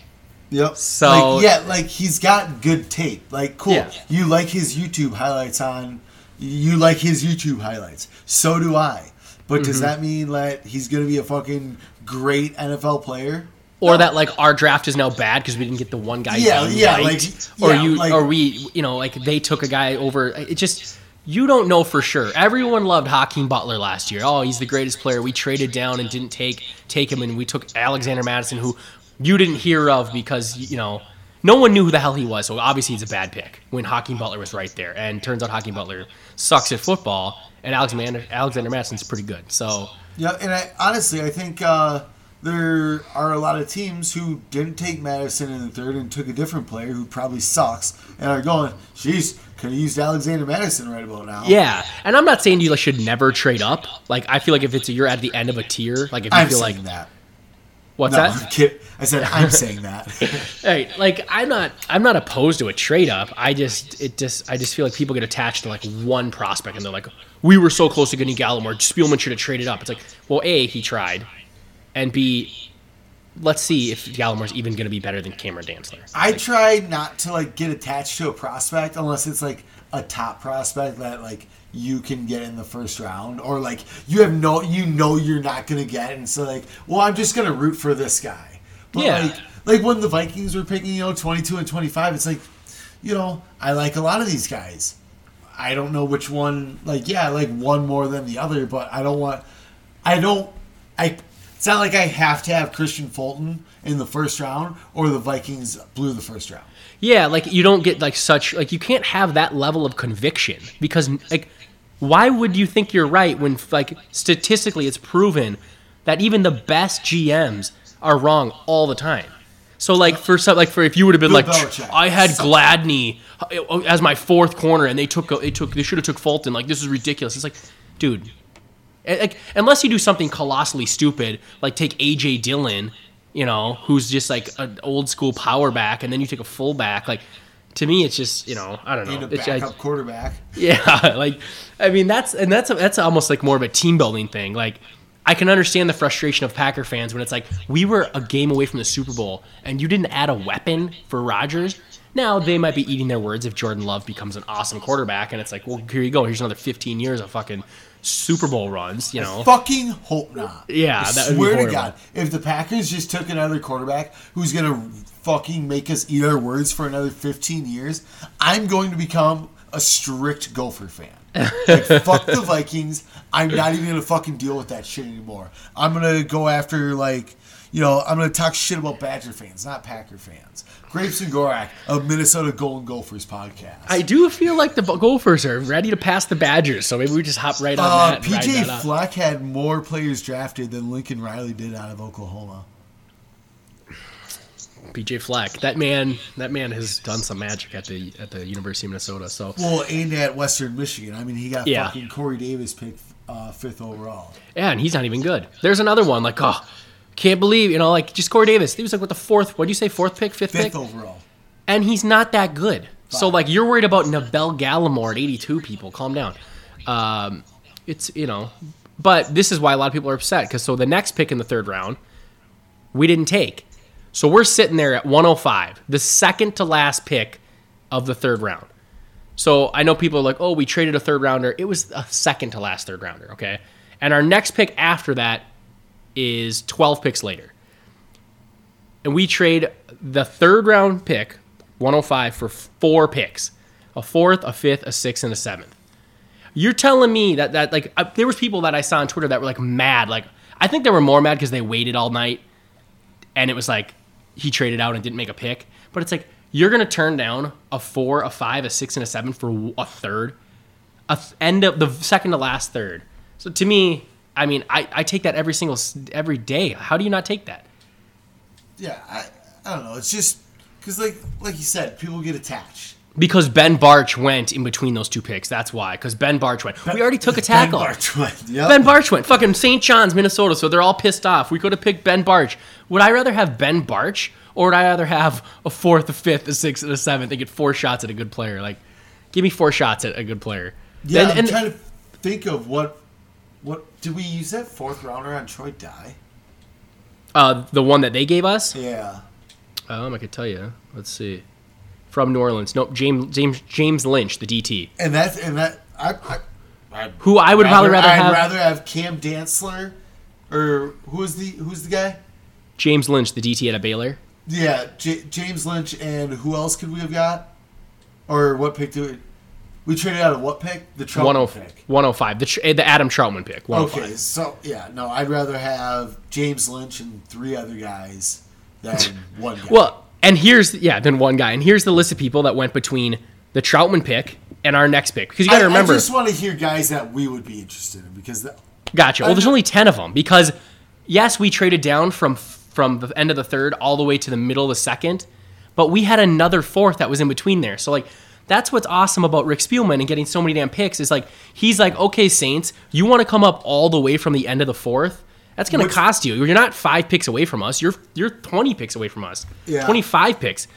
Yep. So- like, yeah, like he's got good tape. Like cool. Yeah. You like his YouTube highlights on you like his YouTube highlights. So do I. But Mm-hmm. does that mean that he's gonna be a fucking great NFL player? Or that like our draft is now bad because we didn't get the one guy. Yeah, yeah, liked. like- or yeah, you, like- or we, you know, like they took a guy over. It just you don't know for sure. Everyone loved Hakeem Butler last year. Oh, he's the greatest player. We traded down and didn't take take him, and we took Alexander Mattison, who you didn't hear of because you know no one knew who the hell he was. So obviously he's a bad pick when Hakeem Butler was right there. And turns out Hakeem Butler sucks at football, and Alexander Alexander Mattison's pretty good. So Yeah, and I honestly I think uh, there are a lot of teams who didn't take Mattison in the third and took a different player who probably sucks and are going, "Jeez, could have used Alexander Mattison right about now." Yeah, and I'm not saying you should never trade up. Like I feel like if it's you're at the end of a tier, like if you I'm feel like that. what's No, I'm that? I said I'm saying that. *laughs* Hey, like I'm not I'm not opposed to a trade up. I just it just I just feel like people get attached to like one prospect and they're like, we were so close to getting Gallimore. Spielman should have traded up. It's like, well, a he tried, and b let's see if Gallimore's even going to be better than Cameron Dantzler. I try not to like get attached to a prospect unless it's like a top prospect that like you can get in the first round or like you have no you know you're not gonna get and so like well I'm just gonna root for this guy. But Yeah. like like when the Vikings were picking, you know, twenty two and twenty five, it's like, you know, I like a lot of these guys. I don't know which one like yeah, I like one more than the other, but I don't want I don't I it's not like I have to have Kristian Fulton in the first round or the Vikings blew the first round. Yeah, like you don't get like such like you can't have that level of conviction because like why would you think you're right when like statistically it's proven that even the best GMs are wrong all the time. So like for some like for if you would have been Bill like Belichick. I had Gladney uh, as my fourth corner and they took they took they should have took Fulton like this is ridiculous. It's like dude like unless you do something colossally stupid like take AJ Dillon, you know, who's just like an old school power back, and then you take a fullback. Like to me, it's just you know I don't know. a It's, I- backup quarterback. *laughs* yeah, like I mean that's and that's that's almost like more of a team building thing. Like I can understand the frustration of Packer fans when it's like we were a game away from the Super Bowl and you didn't add a weapon for Rodgers. Now they might be eating their words if Jordan Love becomes an awesome quarterback and it's like, well, here you go. Here's another 15 years of fucking Super Bowl runs. You know, Fucking hope not. Yeah, I that would be swear to. God, if the Packers just took another quarterback who's gonna fucking make us eat our words for another 15 years, I'm going to become a strict Gopher fan. Like, *laughs* fuck the Vikings. I'm not even gonna fucking deal with that shit anymore. I'm gonna go after like, you know, I'm gonna talk shit about Badger fans, not Packer fans. Grapes and Gorak, a Minnesota Golden Gophers podcast. I do feel like the Gophers are ready to pass the Badgers, so maybe we just hop right on Uh, that. PJ. Fleck had more players drafted than Lincoln Riley did out of Oklahoma. PJ Fleck. That man, that man has done some magic at the at the University of Minnesota. So Well, and at Western Michigan. I mean, he got Yeah. fucking Corey Davis picked uh, fifth overall. yeah, and he's not even good. There's another one like oh, can't believe you know like just Corey Davis. He was like what the fourth? What do you say? Fourth pick, fifth, Fifth pick, overall. and he's not that good. So like you're worried about Neville Gallimore at 82. People, calm down. Um, it's you know, but this is why a lot of people are upset because so the next pick in the third round we didn't take. So we're sitting there at 105, the second to last pick of the third round. So I know people are like, oh, we traded a third rounder. It was a second to last third rounder, okay? And our next pick after that is 12 picks later. And we trade the third round pick, 105, for four picks a fourth, a fifth, a sixth, and a seventh. You're telling me that, that like, uh, there was people that I saw on Twitter that were like mad. Like, I think they were more mad because they waited all night and it was like he traded out and didn't make a pick. But it's like you're gonna turn down a four, a five, a six, and a seven for a third, a th- end of the second to last third. So to me, I mean, I, I take that every single every day. How do you not take that? Yeah, I, I don't know. It's just because, like, like you said, people get attached. Because Ben Bartch went in between those two picks. That's why. Because Ben Bartch went. we already took a *laughs* tackle. Ben Bartch went. Yep. Ben Bartch went. Fucking St. John's, Minnesota. So they're all pissed off. We could have picked Ben Bartch. Would I rather have Ben Bartch or would I rather have a fourth, a fifth, a sixth, and a seventh and get four shots at a good player? Like, give me four shots at a good player. Yeah, And- I'm and- trying to think of what, what did we use that fourth rounder on Troy Dye? uh, the one that they gave us. Yeah. Um, I could tell you. Let's see. From New Orleans. Nope. James James James Lynch, the DT. And that's and that I, I I'd Who I would probably rather have I'd have. rather have Cam Dantzler, or who's the who's the guy? James Lynch, the DT at a Baylor. Yeah, J- James Lynch, and who else could we have got? Or what pick do we? We traded out of what pick? The Trump 105, pick. 105 the, tr- the Adam Trautman pick. Oh okay, so yeah, no, I'd rather have James Lynch and three other guys than one guy. Well, and here's yeah, then one guy, and here's the list of people that went between the Trautman pick and our next pick because you got to I, remember. I just want to hear guys that we would be interested in because that, gotcha. Well, I there's only ten of them because yes, we traded down from from the end of the third all the way to the middle of the second, but we had another fourth that was in between there. So like. That's what's awesome about Rick Spielman and getting so many damn picks is like he's like, okay, Saints, you want to come up all the way from the end of the fourth? That's going to cost you. You're not five picks away from us. You're you're 20 picks away from us. Yeah. 25 picks.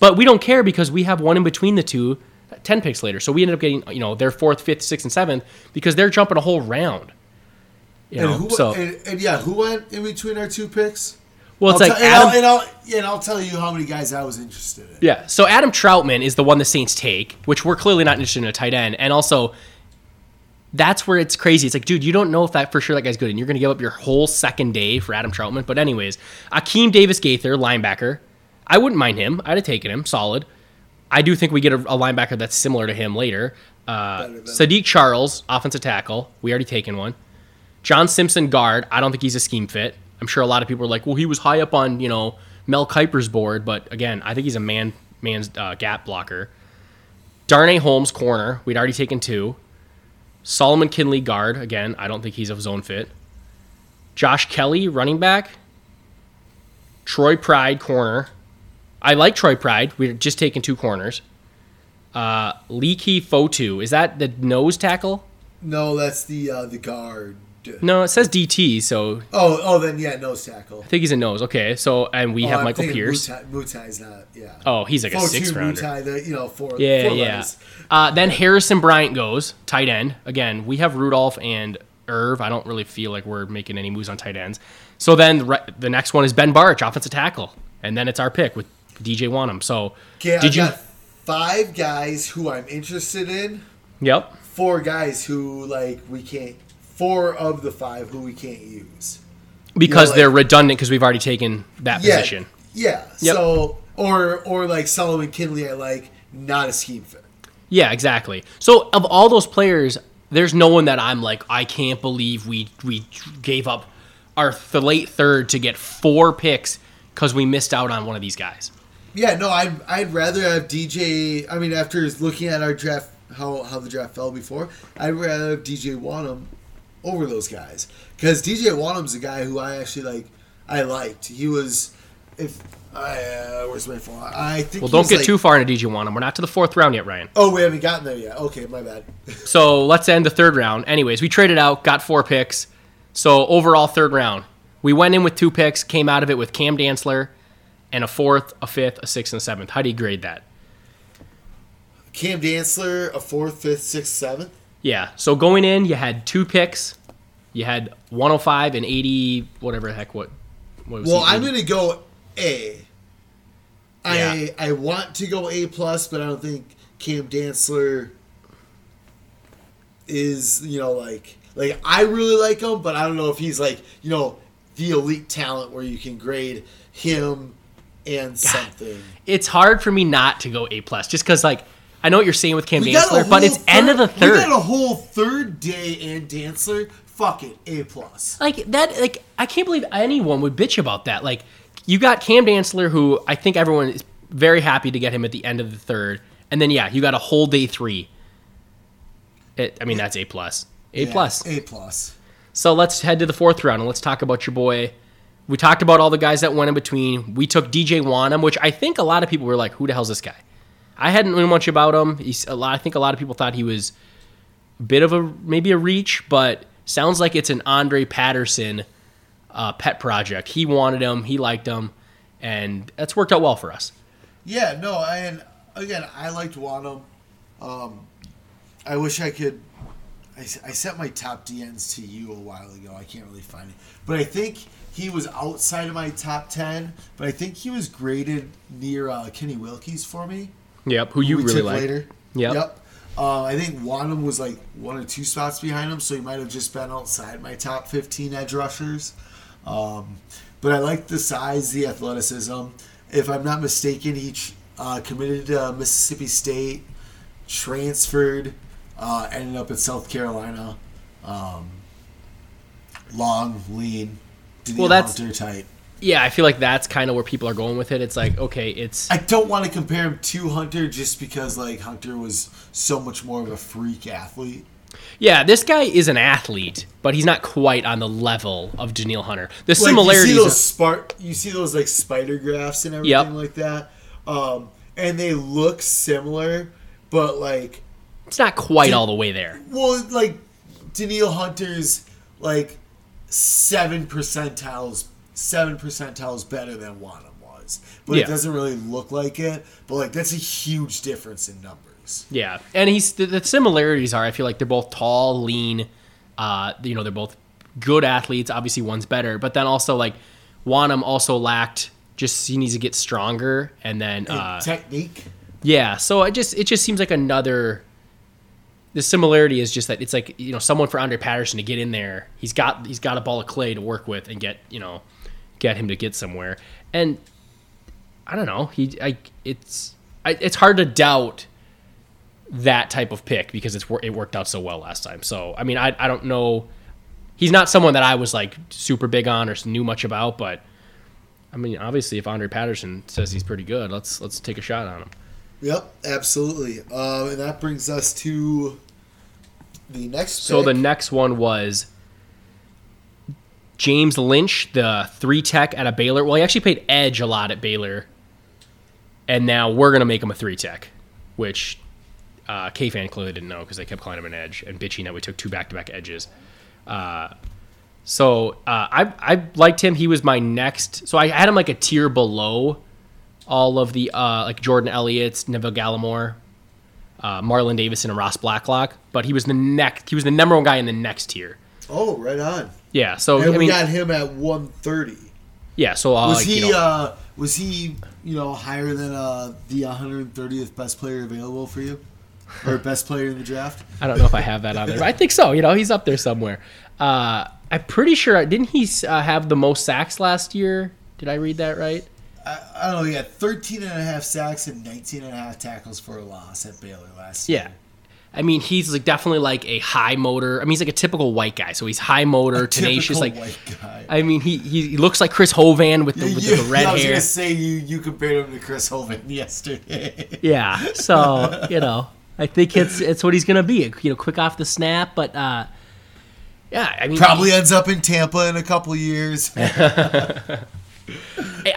But we don't care because we have one in between the two, 10 picks later. So we ended up getting, you know, their fourth, fifth, sixth, and seventh because they're jumping a whole round. You and know, who so and, and yeah, who went in between our two picks? well, it's I'll like tell- and, I'll, and, I'll, yeah, and I'll tell you how many guys I was interested in. yeah. So Adam Trautman is the one the Saints take, which we're clearly not interested in a tight end, and also. That's where it's crazy. It's like, dude, you don't know if that for sure that guy's good, and you're going to give up your whole second day for Adam Trautman. But anyways, Akeem Davis Gaither, linebacker, I wouldn't mind him. I'd have taken him, solid. I do think we get a, a linebacker that's similar to him later. Uh, Saahdiq Charles, offensive tackle. We already taken one. John Simpson, guard. I don't think he's a scheme fit. I'm sure a lot of people are like, well, he was high up on you know Mel Kiper's board, but again, I think he's a man man's uh, gap blocker. Darnay Holmes, corner. We'd already taken two. Solomon Kindley, guard. Again, I don't think he's a zone fit. Josh Kelley, running back. Troy Pride, corner. I like Troy Pride. We're just taking two corners. Uh, Leki Fotu. Is that the nose tackle? No, that's the uh, the guard. No, it says DT, so Oh, oh, then yeah, nose tackle. I think he's a nose. Okay, so and we oh, have I'm Michael Pierce. Mutai, Mutai's not. Yeah. Oh, he's like a Fotu, six rounder. Mutai, the you know four. Yeah, four yeah. Uh, then Harrison Bryant goes tight end. Again, we have Rudolph and Irv. I don't really feel like we're making any moves on tight ends. So then the, re- the next one is Ben Bartch, offensive tackle, and then it's our pick with DJ Wonnum. So Okay, did I've you? got five guys who I'm interested in. Yep. Four guys who like we can't. Four of the five who we can't use. Because like- they're redundant because we've already taken that Yeah, position. Yeah. Yep. So or or like Solomon Kindley, I like not a scheme fit. Yeah, exactly. So of all those players, there's no one that I'm like, I can't believe we we gave up our th- late third to get four picks because we missed out on one of these guys. Yeah, no, I'd, I'd rather have DJ. I mean, after looking at our draft, how, how the draft fell before, I'd rather have DJ Wonnum over those guys. Because DJ Wonnum's a guy who I actually like, I liked. He was, if I uh, where's my phone? I think. Well, don't get like- too far into DJ Wonnum. We're not to the fourth round yet, Ryan. Oh, we haven't gotten there yet. Okay, my bad. *laughs* So let's end the third round. Anyways, we traded out, got four picks. So overall, third round, we went in with two picks, came out of it with Cam Dantzler, and a fourth, a fifth, a sixth, and a seventh. How do you grade that? Cam Dantzler, a fourth, fifth, sixth, seventh. Yeah. So going in, you had two picks. You had 105 and 80, whatever the heck. What? what was Well, I'm gonna go A. I Yeah. I want to go A plus, but I don't think Cam Dantzler is you know like like I really like him, but I don't know if he's like you know the elite talent where you can grade him and something. It's hard for me not to go A plus, just because like I know what you're saying with Cam We got a Dantzler, but it's end of the third- We third. got a whole third day and Dantzler. Fuck it, A plus. like that like i can't believe anyone would bitch about that like you got cam dantzler who i think everyone is very happy to get him at the end of the third and then yeah you got a whole day three it, i mean that's a plus a Yeah, plus A plus. so let's head to the fourth round and let's talk about your boy we talked about all the guys that went in between we took dj wonnum which i think a lot of people were like who the hell's this guy i hadn't known much about him he's a lot i think a lot of people thought he was a bit of a maybe a reach but sounds like it's an andre patterson uh, pet project he wanted him he liked him and that's worked out well for us Yeah, no, and again, I liked Wonnum. Um, I wish I could. I sent my top DNs to you a while ago. I can't really find it, but I think he was outside of my top ten. But I think he was graded near uh, Kenny Willekes for me. Yep who you we really like later. Yep. Yep. Uh, I think Wonnum was like one or two spots behind him, so he might have just been outside my top 15 edge rushers. Um, but I like the size, the athleticism. If I'm not mistaken, each uh, committed to Mississippi State, transferred, uh, ended up at South Carolina. Um, long, lean, Well, that's- type. Yeah i feel like that's kind of where people are going with it it's like okay it's I don't want to compare him to Hunter just because like Hunter was so much more of a freak athlete. Yeah, this guy is an athlete, but he's not quite on the level of Danielle Hunter. The Like, similarities, You see those spark. You see those like spider graphs and everything Yep. like that. Um, and they look similar, but like, it's not quite all the way there. well, like Danielle Hunter's like seven percentiles, seven percentiles better than Wonnum was, but Yeah. it doesn't really look like it. But like, that's a huge difference in numbers. Yeah, and he's the, the similarities are I feel like they're both tall, lean. Uh, you know, they're both good athletes. Obviously, one's better, but then also like Wonnum also lacked just he needs to get stronger, and then And uh, technique. Yeah, so it just it just seems like another. The similarity is just that it's like you know someone for Andre Patterson to get in there. He's got he's got a ball of clay to work with and get you know get him to get somewhere. And I don't know he I it's I, it's hard to doubt that type of pick because it's it worked out so well last time. So I mean I I don't know. He's not someone that I was like super big on or knew much about, but I mean obviously if Andre Patterson says he's pretty good, let's let's take a shot on him. Yep, absolutely. Um, and that brings us to the next. So the next one was James Lynch, the three tech at a Baylor. Well, he actually played edge a lot at Baylor, and now we're gonna make him a three tech, which uh, K fan clearly didn't know because they kept calling him an edge and bitching that we took two back to back edges. Uh, so uh, I I liked him. He was my next. So I had him like a tier below all of the uh, like Jordan Elliott's, Neville Gallimore, uh, Marlon Davidson, and Ross Blacklock. But he was the next. He was the number one guy in the next tier. oh, right on. Yeah. So And I we mean, got him at 130. yeah. So uh, Was like, he? you know, uh, was he? You know, higher than uh, the 130th best player available for you, or *laughs* best player in the draft? I don't know if I have that on there. But I think so. You know, he's up there somewhere. Uh, I'm pretty sure. Didn't he uh, have the most sacks last year? Did I read that right? I, I don't know. He had 13 and a half sacks and 19 and a half tackles for a loss at Baylor last year. Yeah. I mean, he's like definitely like a high motor. I mean, he's like a typical white guy. So he's high motor, *laughs* tenacious. Like, white guy. I mean, he, he looks like Chris Hovan with the, with You- the *laughs* red I was hair. gonna say you you compared him to Chris Hovan *laughs* yesterday. Yeah. So you know, I think it's it's what he's gonna be. You know, quick off the snap, but uh, yeah. I mean, Probably ends up in Tampa in a couple years. I-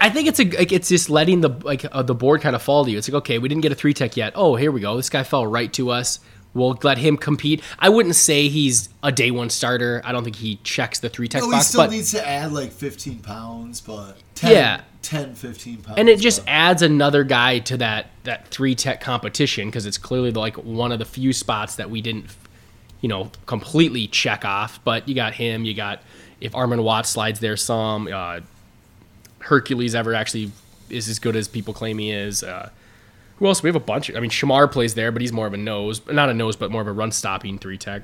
I think it's a like it's just letting the like uh, the board kind of fall to you. It's like okay, we didn't get a three tech yet. Oh, here we go. This guy fell right to us. We'll let him compete. I wouldn't say he's a day one starter. I don't think he checks the three tech No, he still but needs to add like 15 pounds, but 10, Yeah. 10 15 pounds. and it just but- adds another guy to that that three tech competition because it's clearly like one of the few spots that we didn't you know completely check off but you got him you got if armon watts slides there some uh, hercules ever actually is as good as people claim he is uh, who else we have a bunch i mean shamar plays there but he's more of a nose not a nose but more of a run stopping three tech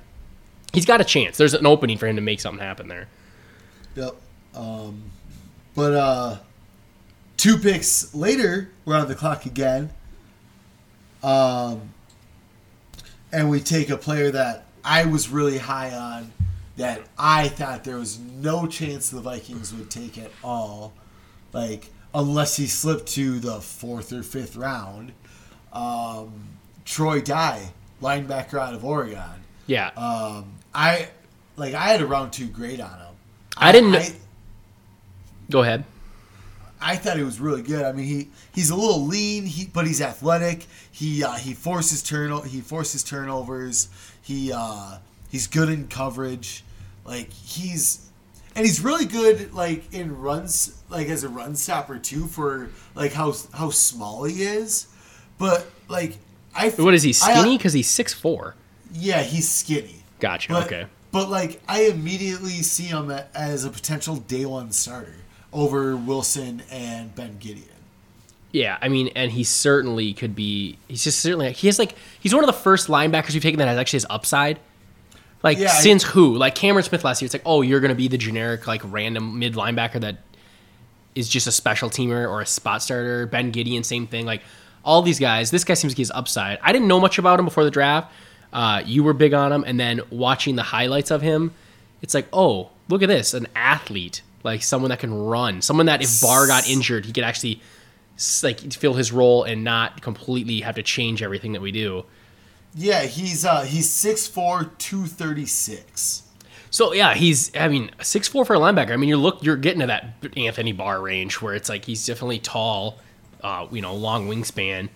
he's got a chance there's an opening for him to make something happen there Yep. Um, but uh, two picks later, we're on the clock again. Um, and we take a player that I was really high on, that I thought there was no chance the Vikings would take at all, like unless he slipped to the fourth or fifth round. Um, Troy Dye, linebacker out of Oregon. yeah Um, I like I had a round two grade on him. I didn't- I, go ahead I thought he was really good. I mean, he he's a little lean, he but he's athletic. He uh, he forces turn he forces turnovers. He uh, he's good in coverage. Like he's and he's really good like in runs like as a run stopper too for like how how small he is. But like I what is he skinny because he's six four yeah, he's skinny. gotcha But, okay But like, I immediately see him as a potential day one starter over Wilson and Ben Gedeon. Yeah, I mean, and he certainly could be. He's just certainly he has like he's one of the first linebackers we've taken that has actually his upside. Like Yeah, I- since who? Like Cameron Smith last year. It's like oh, you're gonna be the generic like random mid linebacker that is just a special teamer or a spot starter. Ben Gedeon, same thing. Like all these guys. This guy seems like he's upside. I didn't know much about him before the draft. Uh, you were big on him, and then watching the highlights of him, it's like oh, look at this, an athlete, like someone that can run, someone that if Barr got injured, he could actually like fill his role and not completely have to change everything that we do. Yeah, he's uh he's 6'4", 236. So yeah, he's I mean six four for a linebacker. I mean you look you're getting to that Anthony Barr range where it's like he's definitely tall, uh, you know, long wingspan.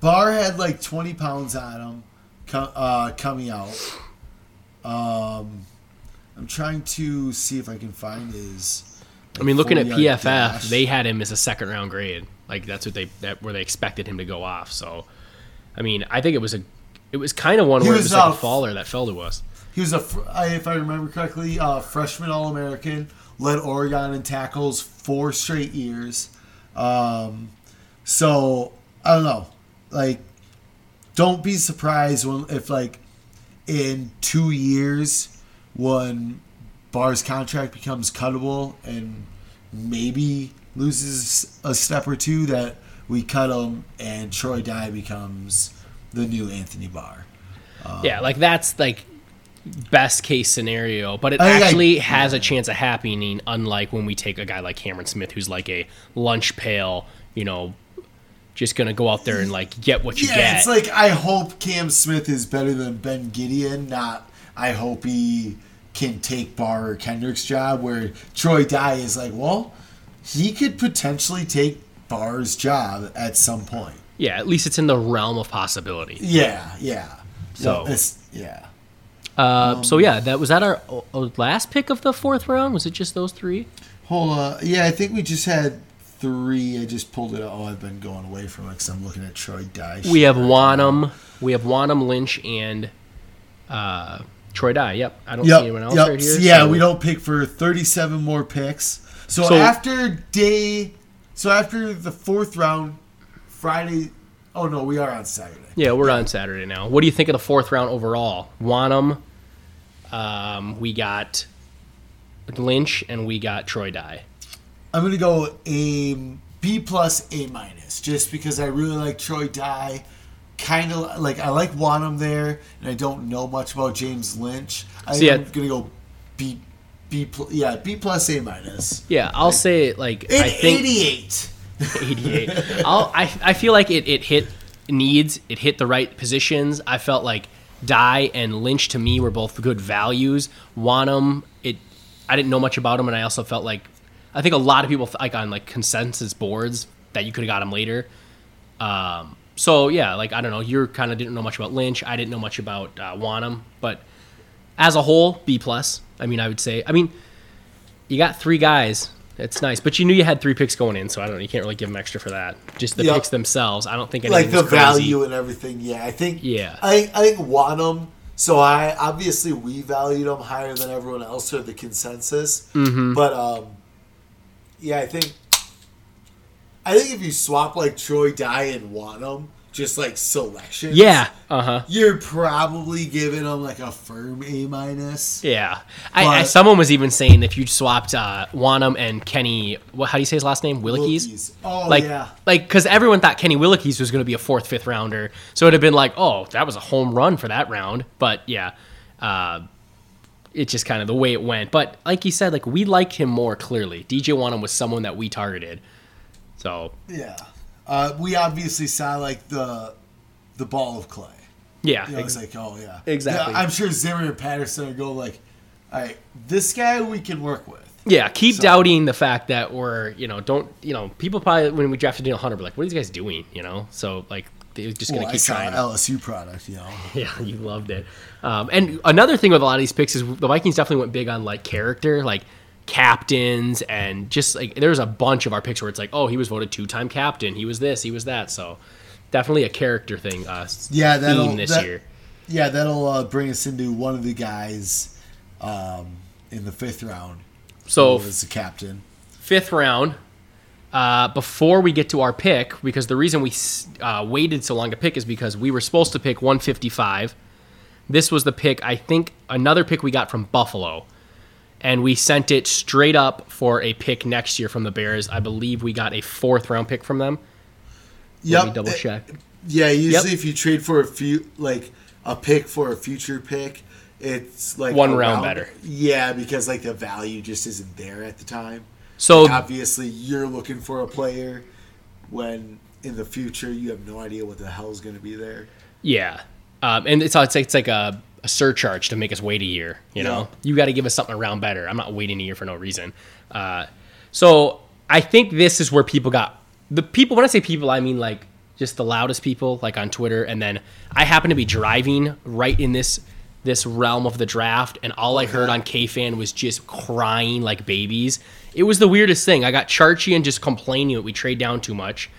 Barr had like 20 pounds on him uh, coming out. Um, I'm trying to see if I can find his. I mean, looking at PFF, dash. they had him as a second round grade. Like that's what they that where they expected him to go off. So, I mean, I think it was a it was kind of one He where it was, was like uh, a faller that fell to us. He was a, if I remember correctly, uh, freshman All American, led Oregon in tackles four straight years. Um, so I don't know, like, don't be surprised when if like in two years when Barr's contract becomes cuttable and maybe loses a step or two that we cut him and Troy Dye becomes the new Anthony Barr. Um, yeah, like that's like best case scenario, but it I think I- actually has a chance of happening. Unlike when we take a guy like Cameron Smith, who's like a lunch pail, you know, just gonna go out there and like get what you Yeah, get. it's like I hope Cam Smith is better than Ben Gedeon. Not I hope he can take Barr or Kendrick's job. Where Troy Dye is like, well, he could potentially take Barr's job at some point. yeah, at least it's in the realm of possibility. Yeah, yeah. So- yeah. Uh, so yeah, that was that our uh, last pick of the fourth round. Was it just those three? Hold on. Yeah, I think we just had three. I just pulled it out. Oh, I've been going away from it because I'm looking at Troy Dye. We have Wonnum, we have Wonnum, Lynch, and uh, Troy Dye. Yep, I don't see anyone else yep. right here. Yeah, so- we don't pick for 37 more picks. So, So- after day, so after the fourth round, Friday. Oh no, we are on Saturday. Yeah, we're on Saturday now. What do you think of the fourth round overall? Wonnum, um, we got Lynch, and we got Troy Dye. I'm gonna go a B plus A minus, just because I really like Troy Dye. Kind of like I like Wonnum there, and I don't know much about James Lynch. I yeah. am gonna go B, B plus, yeah, B plus A minus. Yeah, I'll say it like In I think 88. 88. I'll, I I feel like it, it hit needs. It hit the right positions. I felt like Dye and Lynch to me were both good values. Wonnum, it I didn't know much about him, and I also felt like I think a lot of people like on like consensus boards that you could have got him later. Um, so yeah, like I don't know, you kind of didn't know much about Lynch. I didn't know much about uh, Wonnum, but as a whole, B plus. I mean, I would say. I mean, you got three guys. It's nice, but you knew you had three picks going in, so I don't know. You can't really give them extra for that. Just the Yep. picks themselves. I don't think like the crazy. value and everything. Yeah, I think. Yeah. I I think Wonnum. So I obviously we valued him higher than everyone else or the consensus. Mm-hmm. But um, yeah, I think. I think if you swap like Troy Dye and Wonnum, just like selection. Yeah. Uh huh. You're probably giving him like a firm A minus. Yeah. I, I, someone was even saying if you swapped uh, Wonnum and Kenny, what, how do you say his last name? Willikes? Wilkies. Oh like, yeah. like, because everyone thought Kenny Willekes was going to be a fourth, fifth rounder, so it'd have been like, oh, that was a home run for that round. But yeah, uh, it's just kind of the way it went. But like you said, like we liked him more clearly. DJ Wonnum was someone that we targeted. So Yeah. Uh, we obviously saw like the the ball of clay. yeah, You know, ex- it's like, oh yeah, Exactly. Yeah, I'm sure Zimmer and Patterson are go like, all right, this guy we can work with. yeah. Keep So- doubting the fact that we're, you know, don't, you know, people probably when we drafted Danielle Hunter were like, what are these guys doing? You know, so like they're just gonna Well, I keep saw trying. LSU product, you know. *laughs* Yeah, you loved it. Um, and another thing with a lot of these picks is the Vikings definitely went big on like character, like captains, and just like there's a bunch of our picks where it's like, oh, he was voted two time captain, he was this, he was that. So definitely a character thing. Uh, Yeah, that'll- this that- year. Yeah, that'll uh, bring us into one of the guys um, in the fifth round. So was the captain. fifth round. Uh, before we get to our pick, because the reason we uh, waited so long to pick is because we were supposed to pick 155. This was the pick, I think, another pick we got from Buffalo. And we sent it straight up for a pick next year from the Bears. I believe we got a fourth round pick from them. Let me Yep. double uh, check. Yeah, usually Yep. if you trade for a few, like a pick for a future pick, it's like One a round better. Yeah, because like the value just isn't there at the time. So Obviously, you're looking for a player when in the future you have no idea what the hell's going to be there. Yeah, um, and it's it's like, it's like a, a surcharge to make us wait a year. You know, Yeah. you got to give us something around better. I'm not waiting a year for no reason. Uh, so I think this is where people got the people. When I say people, I mean like just the loudest people, like on Twitter. And then I happen to be driving right in this this realm of the draft, and all I heard on KFan was just crying like babies. It was the weirdest thing. I got Charchian just complaining that we trade down too much.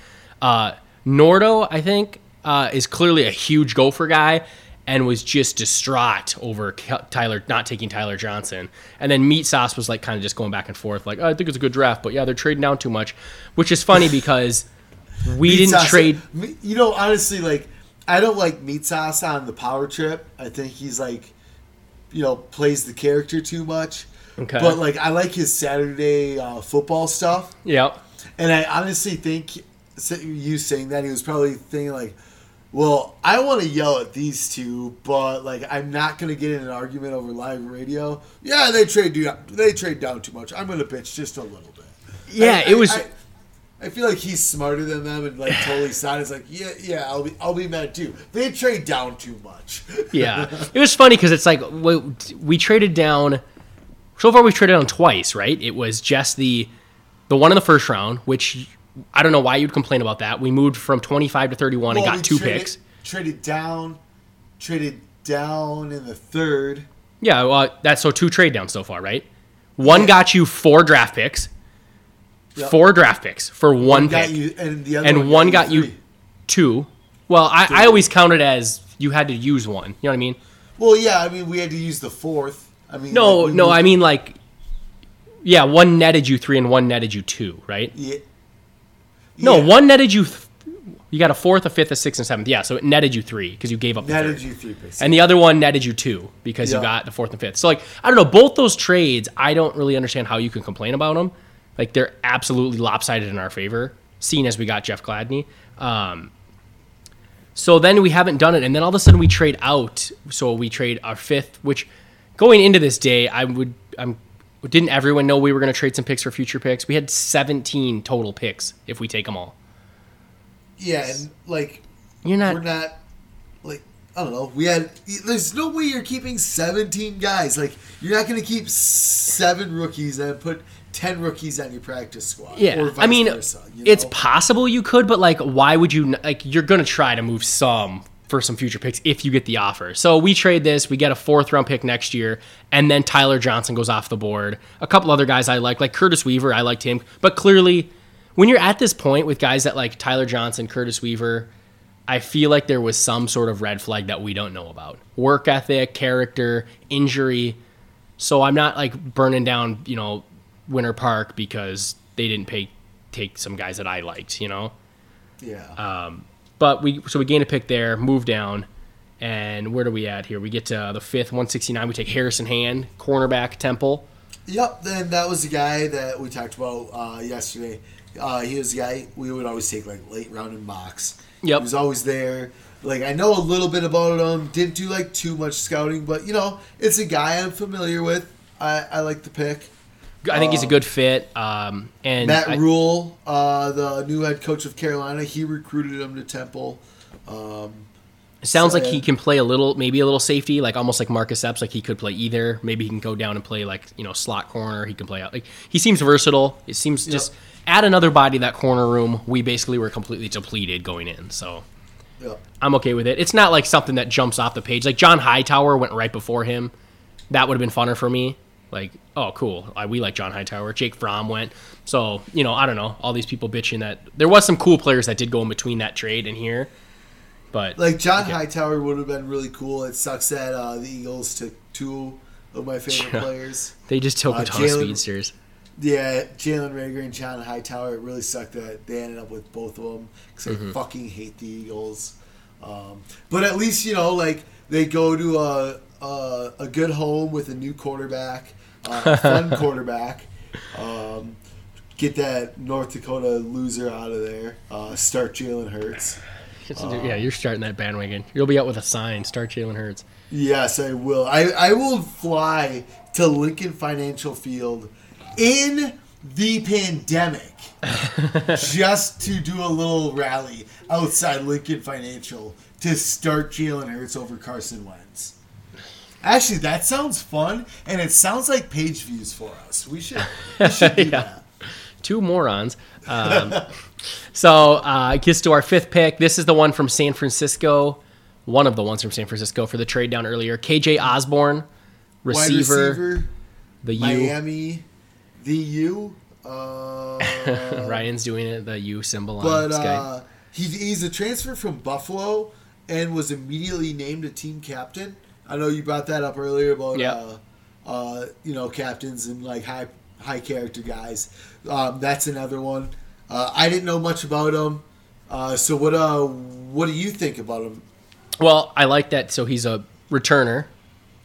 Uh, Nordo, I think, uh, is clearly a huge gopher guy and was just distraught over Tyler not taking Tyler Johnson. And then Meat Sauce was like kind of just going back and forth, like, oh, I think it's a good draft, but yeah, they're trading down too much, which is funny *laughs* because we Meat didn't sauce- trade. You know, honestly, like I don't like meat sauce on the power trip. I think he's like, you know, plays the character too much. Okay. But like, I like his Saturday uh, football stuff, Yep. and I honestly think you saying that he was probably thinking like, well, I want to yell at these two, but like, I'm not gonna get in an argument over live radio. Yeah, they trade down, they trade down too much. I'm gonna bitch just a little bit. Yeah, I- it was. I, I feel like he's smarter than them and like totally *sighs* side is like, yeah, yeah, I'll be, I'll be mad too. They trade down too much. *laughs* yeah, *laughs* it was funny because it's like we, we traded down. So far, we've traded down twice, right? It was just the the one in the first round, which I don't know why you'd complain about that. We moved from twenty five to thirty one and got two traded, picks. Traded down, traded down in the third. Yeah, well, that's so two trade downs so far, right? One got you four draft picks, Yep. four draft picks for one, got pick, you, and the other and one got you three. two. Well, I, I always count it as you had to use one. You know what I mean? Well, yeah, I mean, we had to use the fourth. I mean, No, like, no, moved- I mean like, yeah, one netted you three and one netted you two, right? yeah, No, yeah, one netted you. Th- you got a fourth, a fifth, a sixth, and seventh. Yeah, so it netted you three because you gave up the netted third. you three. And the other one netted you two because you got the fourth and fifth. So like I don't know, both those trades, I don't really understand how you can complain about them. Like they're absolutely lopsided in our favor, seeing as we got Jeff Gladney. Um, so then we haven't done it, and then all of a sudden we trade out. So we trade our fifth, which going into this day, I would I'm. Didn't everyone know we were going to trade some picks for future picks? We had 17 total picks if we take them all. yeah, and like You're not. we're not like I don't know. We had. There's no way you're keeping 17 guys. Like you're not going to keep seven rookies and put 10 rookies on your practice squad. Yeah, or I mean, versa, you it's possible you could, but like, why would you? Like, you're gonna try to move some for some future picks if you get the offer. So we trade this, we get a fourth round pick next year, and then Tyler Johnson goes off the board. A couple other guys I like, like Curtis Weaver, I liked him, but clearly, when you're at this point with guys that like Tyler Johnson, Curtis Weaver. I feel like there was some sort of red flag that we don't know about. Work ethic, character, injury. So I'm not like burning down, you know, Winter Park because they didn't pay take some guys that I liked, you know. Yeah. uh, But we so we gain a pick there, move down, and where do we at here? We get to the fifth, 169. We take Harrison Hand, cornerback, Temple. Yep, then that was the guy that we talked about uh, yesterday. Uh, he was the guy we would always take like late round in mocks. Yep. He was always there. Like I know a little bit about him. Didn't do like too much scouting, but you know, it's a guy I'm familiar with. I, I like the pick. I think he's a good fit. Um, and Matt I- Rhule, uh, the new head coach of Carolina, he recruited him to Temple. Um, It sounds So, like he can play a little, maybe a little safety, like almost like Marcus Epps. Like he could play either. Maybe he can go down and play like you know slot corner. He can play out. Like he seems versatile. It seems just add another body to that corner room. We basically were completely depleted going in. So yeah. I'm okay with it. It's not like something that jumps off the page. Like John Hightower went right before him. That would have been funner for me. Like, oh, cool. I, we like John Hightower. Jake Fromm went. So, you know, I don't know. All these people bitching that there was some cool players that did go in between that trade and here. But Like John. Hightower would have been really cool. It sucks that uh, the Eagles took two of my favorite Yeah. players. *laughs* they just took Uh, a ton of Jalen- speedsters. Yeah, Jalen Reagor and John Hightower. It really sucked that they ended up with both of them because Mm-hmm. I fucking hate the Eagles. Um, but at least you know, like they go to a a, a good home with a new quarterback, uh, fun *laughs* quarterback. Um, get that North Dakota loser out of there. Uh, start Jalen Hurts. yeah, you're starting that bandwagon. You'll be out with a sign. Start Jalen Hurts. Yes, I will. I, I will fly to Lincoln Financial Field in the pandemic *laughs* just to do a little rally outside Lincoln Financial to start Jalen Hurts over Carson Wentz. Actually, that sounds fun, and it sounds like page views for us. We should, we *laughs* should do that. Two morons. Um, *laughs* so uh, it gets to our fifth pick. This is the one from San Francisco. One of the ones from San Francisco for the trade down earlier. KJ Osborn, receiver, receiver, the U. Miami, the U. Uh, *laughs* Ryan's doing it, the U symbol on But uh, he, he's a transfer from Buffalo and was immediately named a team captain. I know you brought that up earlier about Yeah. uh, uh, you know captains and like high high character guys. Um, that's another one. Uh, I didn't know much about him. Uh, so what uh what do you think about him? Well, I like that. So he's a returner.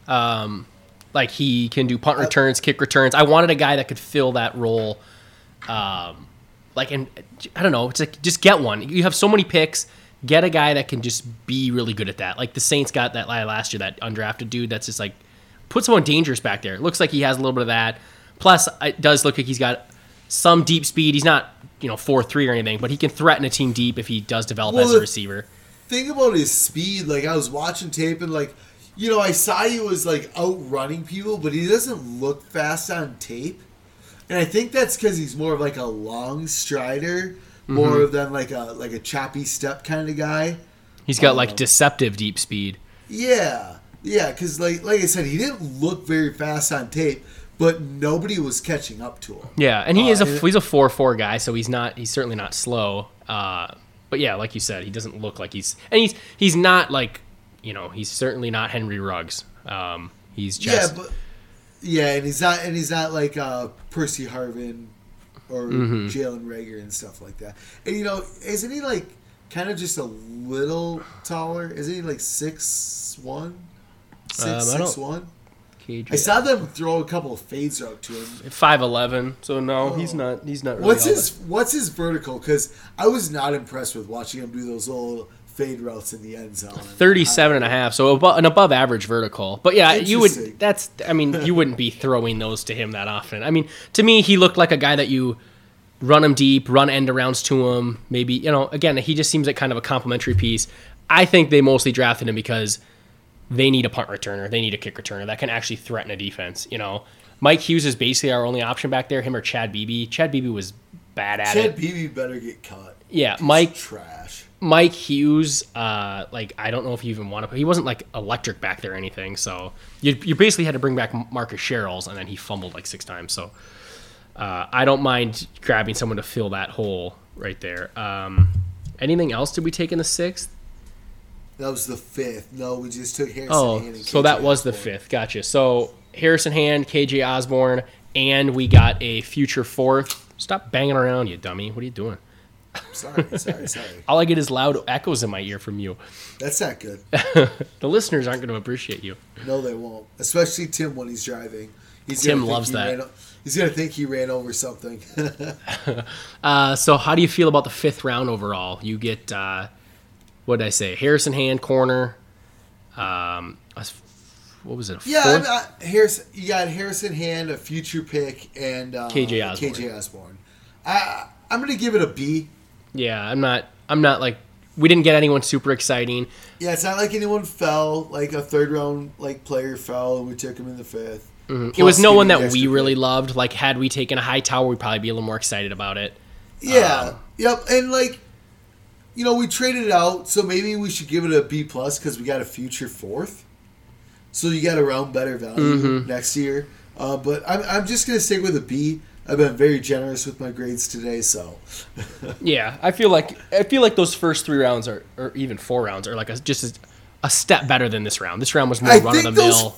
Um, like he can do punt returns, kick returns. I wanted a guy that could fill that role. Um, like, and I don't know. It's like just get one. You have so many picks. Get a guy that can just be really good at that. Like the Saints got that guy last year, that undrafted dude. That's just like put someone dangerous back there. It looks like he has a little bit of that. Plus, it does look like he's got some deep speed. He's not you know four three or anything, but he can threaten a team deep if he does develop Well, as a receiver. Think about his speed. Like I was watching tape and like you know I saw he was like outrunning people, but he doesn't look fast on tape. And I think that's because he's more of like a long strider, more than like a like a choppy step kind of guy. He's got like Um, deceptive deep speed. Yeah, yeah. Because like like I said, he didn't look very fast on tape, but nobody was catching up to him. Yeah, and he is a he's a four four guy, so he's not he's certainly not slow. Uh, but yeah, like you said, he doesn't look like he's and he's he's not like you know he's certainly not Henry Ruggs. Um, he's just yeah, but yeah, and he's not and he's not like uh, Percy Harvin or Mm-hmm. Jalen Reagor and stuff like that. And you know, isn't he like kind of just a little taller? Isn't he like six one? Six Um, I six one. I saw them throw a couple of fades out to him. five eleven. So no, he's not he's not. Really What's his What's his vertical? Because I was not impressed with watching him do those little fade routes in the end zone. *laughs* 37 and a half so above, an above average vertical but yeah you would that's i mean you wouldn't be *laughs* throwing those to him that often i mean to me he looked like a guy that you run him deep run end arounds to him maybe you know again he just seems like kind of a complimentary piece I think they mostly drafted him because they need a punt returner, they need a kick returner that can actually threaten a defense. You know, Mike Hughes is basically our only option back there. Him or Chad Beebe. Chad Beebe was bad at Chad it. Chad Beebe better get cut. Yeah, He's Mike trash. Mike Hughes, uh, like I don't know if you even want to. He wasn't like electric back there or anything. So you you basically had to bring back Marcus Sherels, and then he fumbled like six times. So uh, I don't mind grabbing someone to fill that hole right there. Um, anything else did we take in the sixth? That was the fifth. No, we just took Harrison. Oh, Hand and so that was the fifth. Gotcha. So Harrison Hand, KJ Osborn, and we got a future fourth. Stop banging around, you dummy. What are you doing? Sorry, sorry, sorry. *laughs* All I get is loud echoes in my ear from you. That's not good. *laughs* The listeners aren't going to appreciate you. No, they won't. Especially Tim when he's driving. He's Tim loves he that. o- he's gonna think he ran over something. *laughs* Uh, so how do you feel about the fifth round overall? You get uh, what did I say? Harrison Hand corner. Um, what was it? yeah. I'm, uh, Harrison. You got Harrison Hand, a future pick, and uh, KJ Osborn. KJ Osborn. I I'm gonna give it a B. yeah, I'm not. I'm not like we didn't get anyone super exciting. Yeah, it's not like anyone fell. Like a third round like player fell, and we took him in the fifth. Mm-hmm. it was no one that we really pick. loved. Like had we taken a Hightower, we'd probably be a little more excited about it. Yeah. Um, yep. And like, you know, we traded it out, so maybe we should give it a B plus because we got a future fourth. So you got around better value Mm-hmm. next year. Uh, but I'm, I'm just gonna stick with a B. I've been very generous with my grades today, so *laughs* Yeah, I feel like I feel like those first three rounds are, or even four rounds, are like a, just a, a step better than this round. This round was more I run of the those- mill.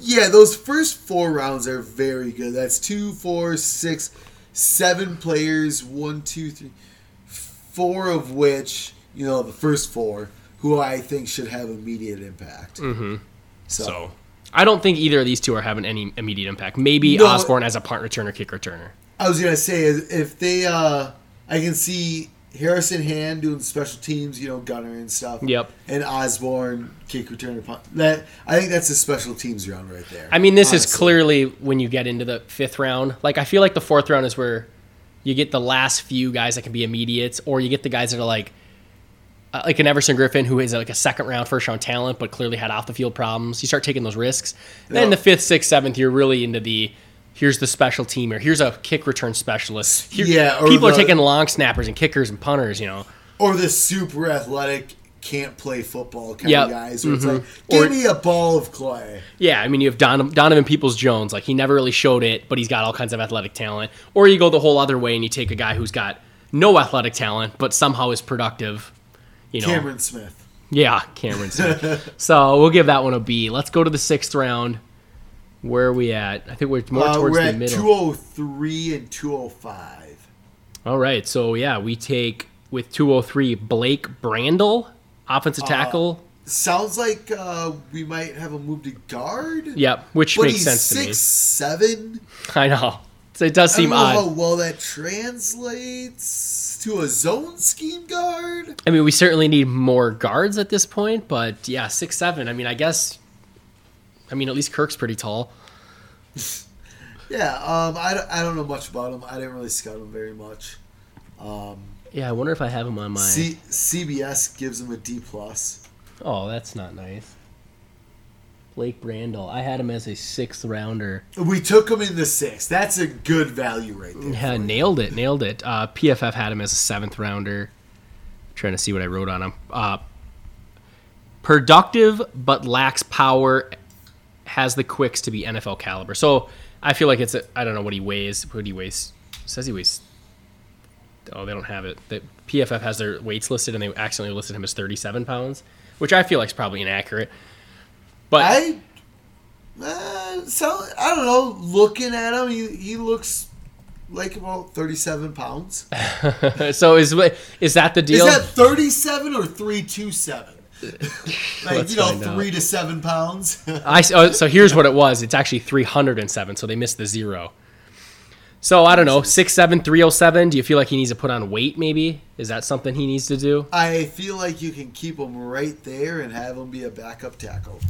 yeah, those first four rounds are very good. That's two, four, six, seven players. One, two, three, four of which you know the first four who I think should have immediate impact. Mm-hmm. So I don't think either of these two are having any immediate impact. Maybe No. Osborn as a punt returner, kick returner. I was gonna say if they, uh I can see Harrison Hand doing special teams, you know, gunner and stuff. Yep. And Osborn kick returner punt. That I think that's a special teams round right there. I mean, this is clearly when you get into the fifth round. Like, I feel like the fourth round is where you get the last few guys that can be immediates, or you get the guys that are like, uh, like an Everson Griffen who is like a second round, first round talent, but clearly had off the field problems. You start taking those risks. Then the fifth, sixth, seventh, you're really into the. Here's the special team, or here's a kick return specialist. Here- Yeah, or people are taking long snappers and kickers and punters. You know, or the super athletic can't play football kind Yep. of guys where it's Mhm. like, give Or- me a ball of clay. Yeah, I mean, you have Don, Donovan Peoples Jones. Like, he never really showed it, but he's got all kinds of athletic talent. Or you go the whole other way and you take a guy who's got no athletic talent, but somehow is productive. You know, Cameron Smith. yeah, Cameron. Smith. *laughs* so we'll give that one a B. Let's go to the sixth round. Where are we at? I think we're more Uh, towards we're the at middle. 203 and 205. All right, so yeah, we take with 203 Blake Brandel, offensive tackle. Sounds like uh, we might have a move to guard. yep, which But makes sense six to me. Seven. *laughs* I know. So it does I don't seem know odd. how well that translates to a zone scheme guard. I mean, we certainly need more guards at this point, but yeah, six seven. I mean, I guess. I mean, at least Kirk's pretty tall. *laughs* Yeah, um, I, don't- I don't know much about him. I didn't really scout him very much. Um, Yeah, I wonder if I have him on my. C- CBS gives him a D plus. Oh, that's not nice. Blake Brandel. I had him as a sixth rounder. We took him in the sixth. That's a good value right there. Yeah, nailed it, nailed it. Uh, PFF had him as a seventh rounder. trying to see what I wrote on him. Uh, productive but lacks power. Has the quicks to be NFL caliber. So I feel like it's. A, I don't know what he weighs. What he weighs. Says he weighs. Oh, they don't have it. The PFF has their weights listed, and they accidentally listed him as 37 pounds, which I feel like is probably inaccurate. But I, uh, so I don't know. Looking at him, he, he looks like about thirty-seven pounds. *laughs* so is is that the deal? Is that thirty-seven or three two seven? *laughs* like you know, find out. three to seven pounds. *laughs* I oh, so here's what it was. It's actually 307, so they missed the zero. So I don't know, six seven three oh seven. Do you feel like he needs to put on weight? Maybe is that something he needs to do? I feel like you can keep him right there and have him be a backup tackle.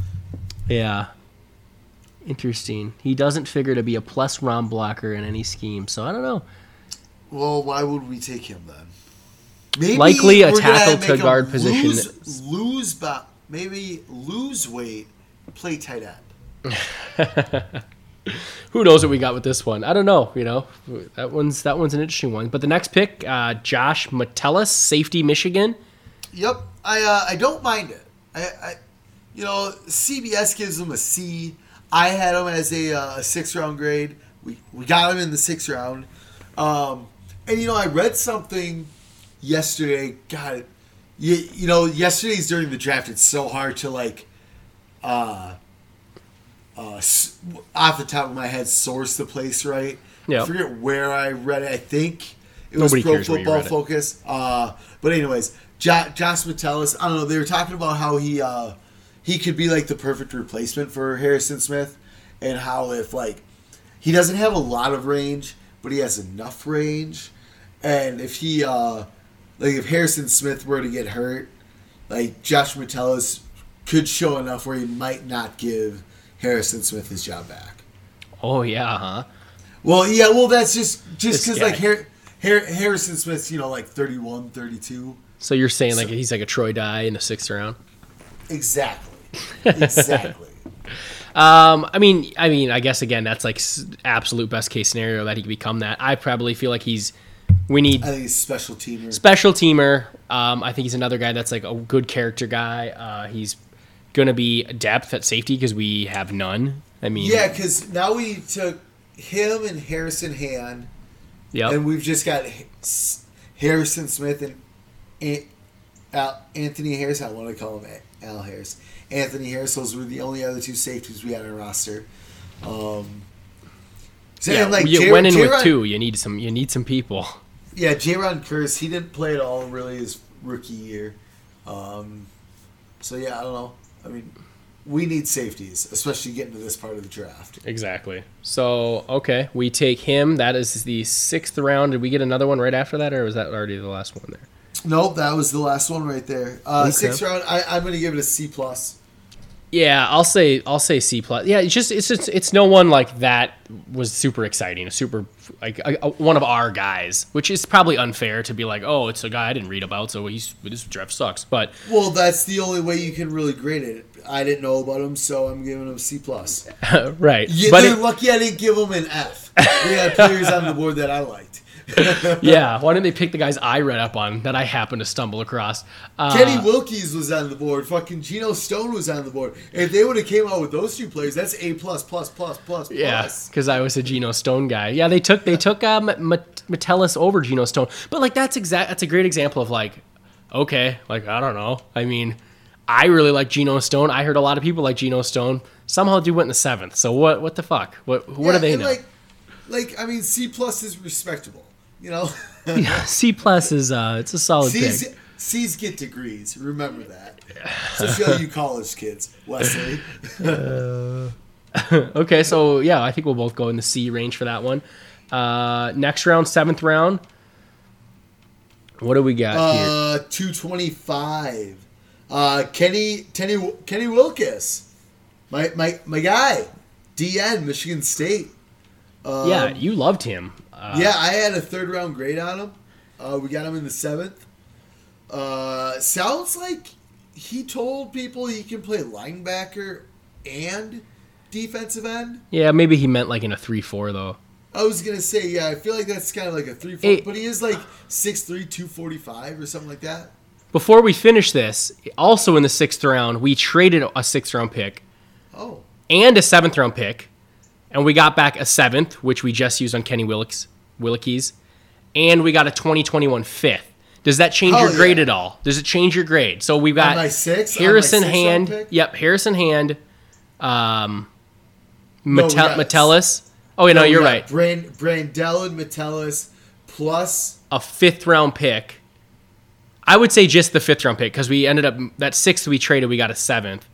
Yeah. Interesting. He doesn't figure to be a plus ROM blocker in any scheme, so I don't know. Well, why would we take him then? Maybe Likely a tackle to make him guard position. Lose, lose, but maybe lose weight, play tight end. *laughs* Who knows what we got with this one? I don't know. You know, that one's that one's an interesting one. But the next pick, uh, Josh Metellus, safety, Michigan. Yep, I uh, I don't mind it. I, I you know CBS gives him a C. I had him as a, uh, a six round grade. We we got him in the sixth round. Um, and you know I read something yesterday. God, you you know yesterday's during the draft. It's so hard to like. Uh, uh, off the top of my head, source the place right. Yeah. I forget where I read it. I think it Nobody was Pro where you Football. Focus. Uh, but anyways, jo- Josh Metellus. I don't know. They were talking about how he uh, he could be like the perfect replacement for Harrison Smith, and how if like he doesn't have a lot of range, but he has enough range, and if he uh, like if Harrison Smith were to get hurt, like Josh Metellus could show enough where he might not give Harrison Smith his job back. Oh yeah, huh? Well, yeah, well that's just just because like Har- Har- Harrison Smith's you know like 31, 32. So you're saying like he's like a Troy Dye in the sixth round? Exactly. Exactly. *laughs* Um, I mean, I mean, I guess again, that's like absolute best case scenario that he could become that. I probably feel like he's. We need I think he's special teamer. special teamer. Um, I think he's another guy that's like a good character guy. Uh, he's gonna be depth at safety because we have none. I mean, Yeah, because now we took him and Harrison Hand, Yeah. and we've just got Harrison Smith and Al- Anthony Harris. I want to call him Al Harris. Anthony Harris. Those were the only other two safeties we had on our roster. Um, so, yeah, like, you J- went in with J-Ron- two. You need some. You need some people. Yeah, J-Ron Curse, he didn't play at all really his rookie year. Um, so yeah, I don't know. I mean, we need safeties, especially getting to this part of the draft. Exactly. So okay, we take him. That is the sixth round. Did we get another one right after that, or was that already the last one there? Nope, that was the last one right there. Uh, Okay. Sixth round, I, I'm going to give it a C plus. Yeah, I'll say I'll say C plus. Yeah, it's just it's just it's no one like that was super exciting, super like a, a- one of our guys, which is probably unfair to be like, oh, it's a guy I didn't read about, so he's this draft sucks. But Well, that's the only way you can really grade it. I didn't know about him, so I'm giving him C plus. *laughs* right, Yeah, but they're it- lucky I didn't give him an F. We had players on the board that I liked. *laughs* yeah, why didn't they pick the guys I read up on that I happened to stumble across? Uh, Kenny Wilkes was on the board. Fucking Geno Stone was on the board. If they would have came out with those two players, that's A plus plus plus plus Yeah, because I was a Geno Stone guy. Yeah, they took they took uh, M- M- Metellus over Geno Stone, but like that's exact. That's a great example of like, okay, like I don't know. I mean, I really like Geno Stone. I heard a lot of people like Geno Stone. Somehow, dude went in the seventh. So what? What the fuck? What? What Yeah, do they know? Like, like I mean, C plus is respectable. You know, *laughs* C plus is uh, it's a solid C's, pick. C's get degrees. Remember that. Especially show you college kids, Wesley. *laughs* *laughs* Okay, so yeah, I think we'll both go in the C range for that one. Uh, next round, seventh round. What do we got here? Uh, two twenty five. Uh, Kenny Kenny Kenny Wilkes, my my my guy, DN Michigan State. Um, yeah, you loved him. Uh, yeah, I had a third round grade on him. Uh, we got him in the seventh. Uh, sounds like he told people he can play linebacker and defensive end. yeah, maybe he meant like in a three-four though. I was gonna say, yeah, I feel like that's kind of like a three four, Hey. but he is like 6'3", 245 or something like that. Before we finish this, also in the sixth round, we traded a sixth round pick Oh, and a seventh round pick, and we got back a seventh, which we just used on Kenny Willicks, Willikes, and we got a 2021 fifth. Does that change Oh, your grade yeah. at all? Does it change your grade? So we've got my sixth- on my Harrison Hand. Yep, Harrison Hand. Um, No, Mete- got- Metellus. Oh, yeah, no, we you're right. Brand Brandel and Metellus plus. a fifth round pick. I would say just the fifth round pick because we ended up that sixth we traded, we got a seventh.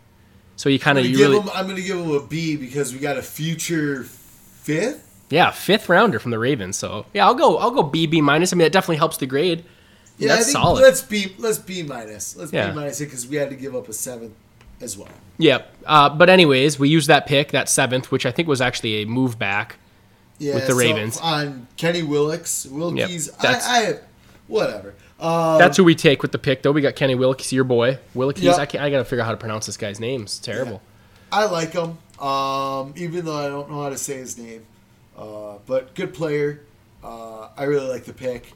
So you kind of you give really him, I'm gonna give him a B because we got a future fifth. yeah fifth rounder from the Ravens. So yeah, I'll go I'll go B B minus. I mean, it definitely helps the grade. Yeah, that's I think solid. let's B let's B minus. Let's Yeah. B minus it because we had to give up a seventh as well. Yep. Uh, but anyways, we used that pick, that seventh, which I think was actually a move back. Yeah, With the so Ravens. on Kenny Willicks, Wilkes. Yep, I, I whatever. That's who we take with the pick, though. We got Kenny Willekes, your boy. Willekes. Yep. I, I got to figure out how to pronounce this guy's name. It's terrible. I like him, um, even though I don't know how to say his name. Uh, but good player. Uh, I really like the pick.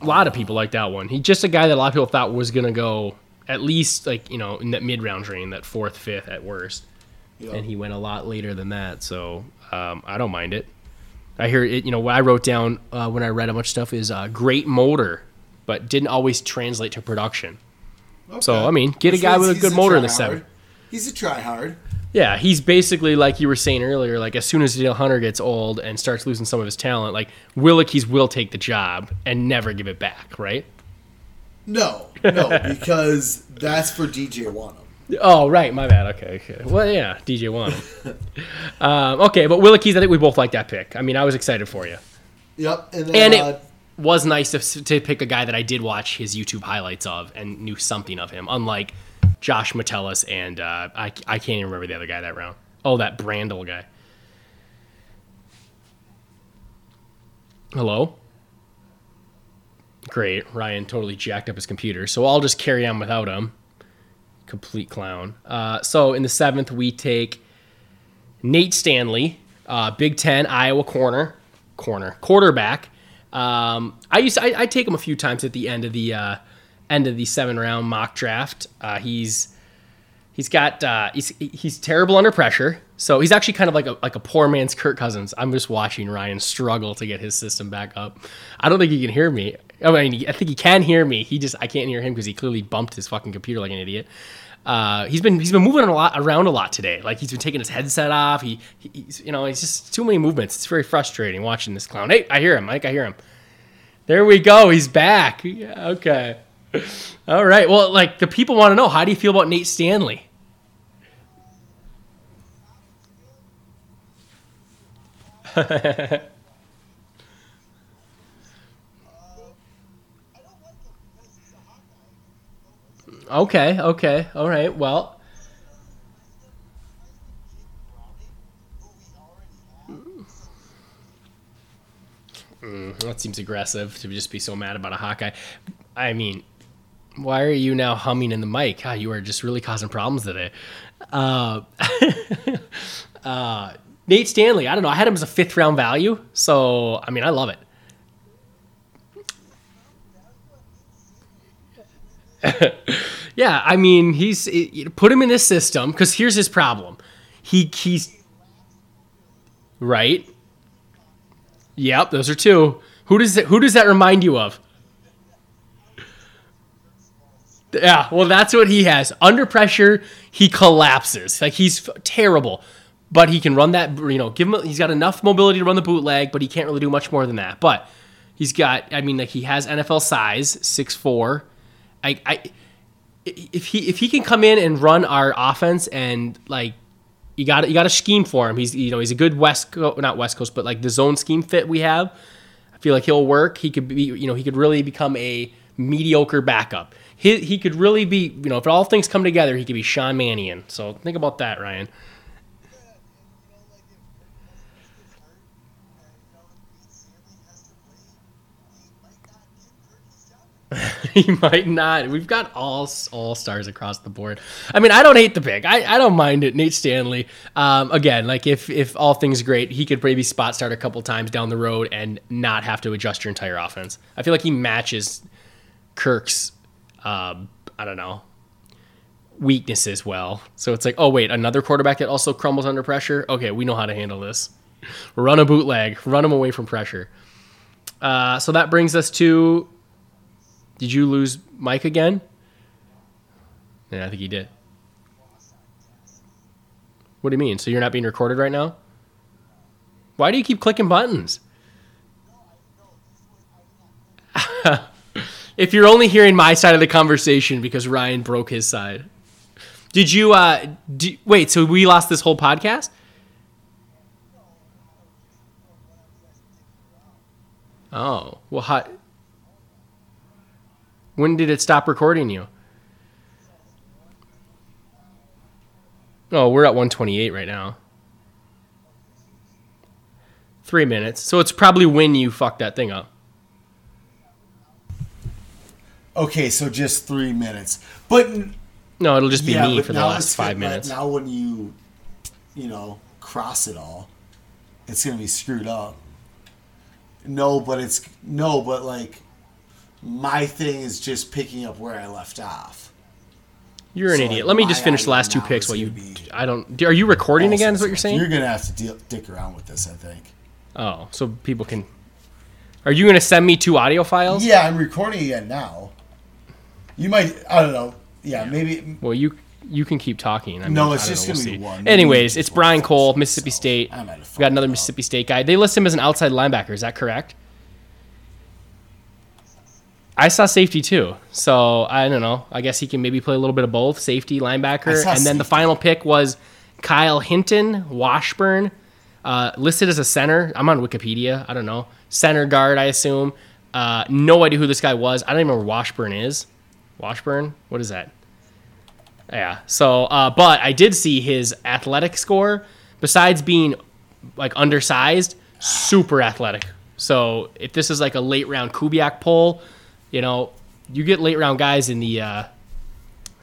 A lot of people like that one. He's just a guy that a lot of people thought was going to go at least, like, you know, in that mid round range, that fourth, fifth at worst. Know. and he went a lot later than that. So um, I don't mind it. I hear it. You know, what I wrote down uh, when I read a bunch of stuff is uh, great motor, but didn't always translate to production. So, I mean, get a guy with a good motor in the tryhard. seven. He's a try hard. Yeah, he's basically like you were saying earlier. Like as soon as Dale Hunter gets old and starts losing some of his talent, like Willekes will take the job and never give it back, right? No, no, *laughs* because that's for DJ Wonnum. Oh, right. My bad. Okay. okay. Well, yeah, DJ one. *laughs* um, okay, but Willekes, I think we both like that pick. I mean, I was excited for you. Yep, and then And uh, it was nice to, to pick a guy that I did watch his YouTube highlights of and knew something of him, unlike Josh Metellus and uh, I, I can't even remember the other guy that round. Oh, that Brandel guy. Hello? Great. Ryan totally jacked up his computer, so I'll just carry on without him. Complete clown. Uh, so in the seventh, we take Nate Stanley, uh, Big Ten, Iowa corner, corner quarterback. Um, I used I, I take him a few times at the end of the uh, end of the seven round mock draft. Uh, he's he's got uh, he's he's terrible under pressure. So he's actually kind of like a like a poor man's Kirk Cousins. I'm just watching Ryan struggle to get his system back up. I don't think he can hear me. I mean, I think he can hear me. He just I can't hear him because he clearly bumped his fucking computer like an idiot. Uh, he's been he's been moving a lot around a lot today. Like he's been taking his headset off. He, he he's you know he's just too many movements. It's very frustrating watching this clown. Hey, I hear him, Mike. I hear him. There we go. He's back. Yeah, okay. *laughs* All right. Well, like the people want to know, how do you feel about Nate Stanley? *laughs* Okay. Okay. All right. Well. Mm, that seems aggressive to just be so mad about a Hawkeye. I mean, why are you now humming in the mic? God, you are just really causing problems today. Uh, *laughs* uh, Nate Stanley, I don't know. I had him as a fifth round value, so I mean, I love it. *laughs* Yeah, I mean, he's it, put him in this system because here's his problem. He he's right. Yep, those are two. Who does that, who does that remind you of? Yeah, well, that's what he has. Under pressure, he collapses. Like he's f- terrible, but he can run that. You know, give him. He's got enough mobility to run the bootleg, but he can't really do much more than that. But he's got. I mean, like he has NFL size, six four. I, I, if he if he can come in and run our offense and like you got you got a scheme for him. He's you know he's a good West Coast, not West Coast, but like the zone scheme fit we have. I feel like he'll work. He could be you know he could really become a mediocre backup. He he could really be you know if all things come together, he could be Sean Mannion. So think about that, Ryan. *laughs* he might not. We've got all all stars across the board. I mean, I don't hate the pick. I, I don't mind it. Nate Stanley. Um, again, like if if all things great, he could maybe spot start a couple times down the road and not have to adjust your entire offense. I feel like he matches Kirk's. Um, I don't know weaknesses well. So it's like, oh wait, another quarterback that also crumbles under pressure. Okay, we know how to handle this. Run a bootleg. Run him away from pressure. Uh, so that brings us to did you lose Mike again? Yeah, I think he did. What do you mean? So you're not being recorded right now? Why do you keep clicking buttons? *laughs* if you're only hearing my side of the conversation because Ryan broke his side. Did you uh do, wait, so we lost this whole podcast? Oh, well how when did it stop recording you? Oh, we're at 128 right now. Three minutes. So it's probably when you fucked that thing up. Okay, so just three minutes, but No, it'll just be yeah, me for the last five minutes. Now, when you, you know, cross it all, it's gonna be screwed up. No, but it's no, but like, my thing is just picking up where I left off. You're an So, idiot. Let me just finish the last two picks. What you? I don't. Are you recording again? Is what you're saying? You're gonna have to deal, dick around with this, I think. Oh, so people can. Are you going to send me two audio files? Yeah, I'm recording again now. You might, I don't know. Yeah, maybe. Well, you you can keep talking. I mean, No, it's just know, gonna we'll be see. one. Anyways, it's Brian Cole, Mississippi so State. I might have We got another. Mississippi State guy. They list him as an outside linebacker. Is that correct? I saw safety too, so I don't know. I guess he can maybe play a little bit of both, safety, linebacker, and then the final pick was Kyle Hinton, Washburn, uh, listed as a center. I'm on Wikipedia. I don't know center guard. I assume. Uh, no idea who this guy was. I don't even know where Washburn is. Washburn, what is that? Yeah. So, uh, but I did see his athletic score. Besides being like undersized, super athletic. So if this is like a late round Kubiak poll, you know, you get late round guys in the uh,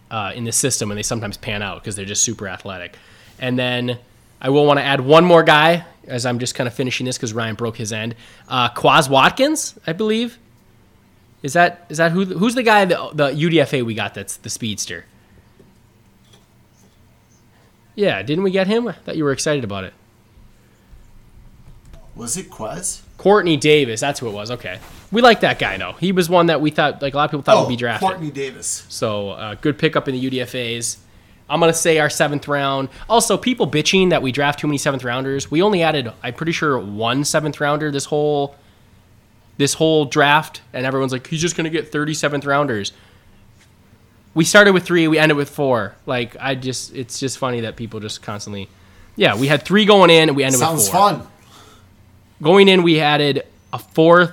uh, in the system, and they sometimes pan out because they're just super athletic. And then I will want to add one more guy as I'm just kind of finishing this because Ryan broke his end. Uh, Quaz Watkins, I believe. Is that is that who who's the guy the the UDFA we got that's the speedster? Yeah, didn't we get him? I thought you were excited about it. Was it Quez? Quartney Davis, that's who it was. Okay, we like that guy though. He was one that we thought like a lot of people thought would be drafted. Oh, Quartney Davis. So uh, good pickup in the UDFA's. I'm gonna say our seventh round. Also, people bitching that we draft too many seventh rounders. We only added, I'm pretty sure, one seventh rounder this whole this whole draft, and everyone's like, he's just gonna get 37th rounders. We started with three, we ended with four. Like I just, it's just funny that people just constantly. Yeah, we had three going in, and we ended Sounds with four fun. Going in, we added a fourth,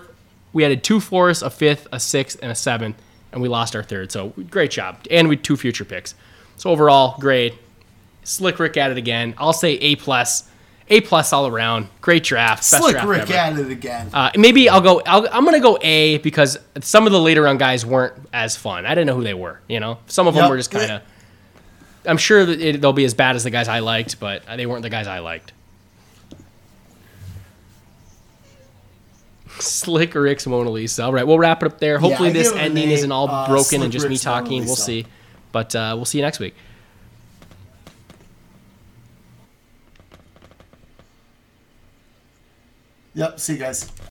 we added two fourths, a fifth, a sixth, and a seventh, and we lost our third. So great job, and we two future picks. So overall, great. Slick Rick at it again. I'll say A plus, A plus all around. Great draft. Best Slick draft Rick ever. at it again. Uh, maybe I'll go. I'll, I'm gonna go A because some of the later round guys weren't as fun. I didn't know who they were. You know, some of them were just kind of. I'm sure that it, they'll be as bad as the guys I liked, but they weren't the guys I liked. Slick Rick's Mona Lisa. All right, we'll wrap it up there. Hopefully, I this give it an ending A. isn't all Uh, broken Slick and just me Rick's Mona talking. We'll see, but uh, we'll see you next week. Yep. See you guys.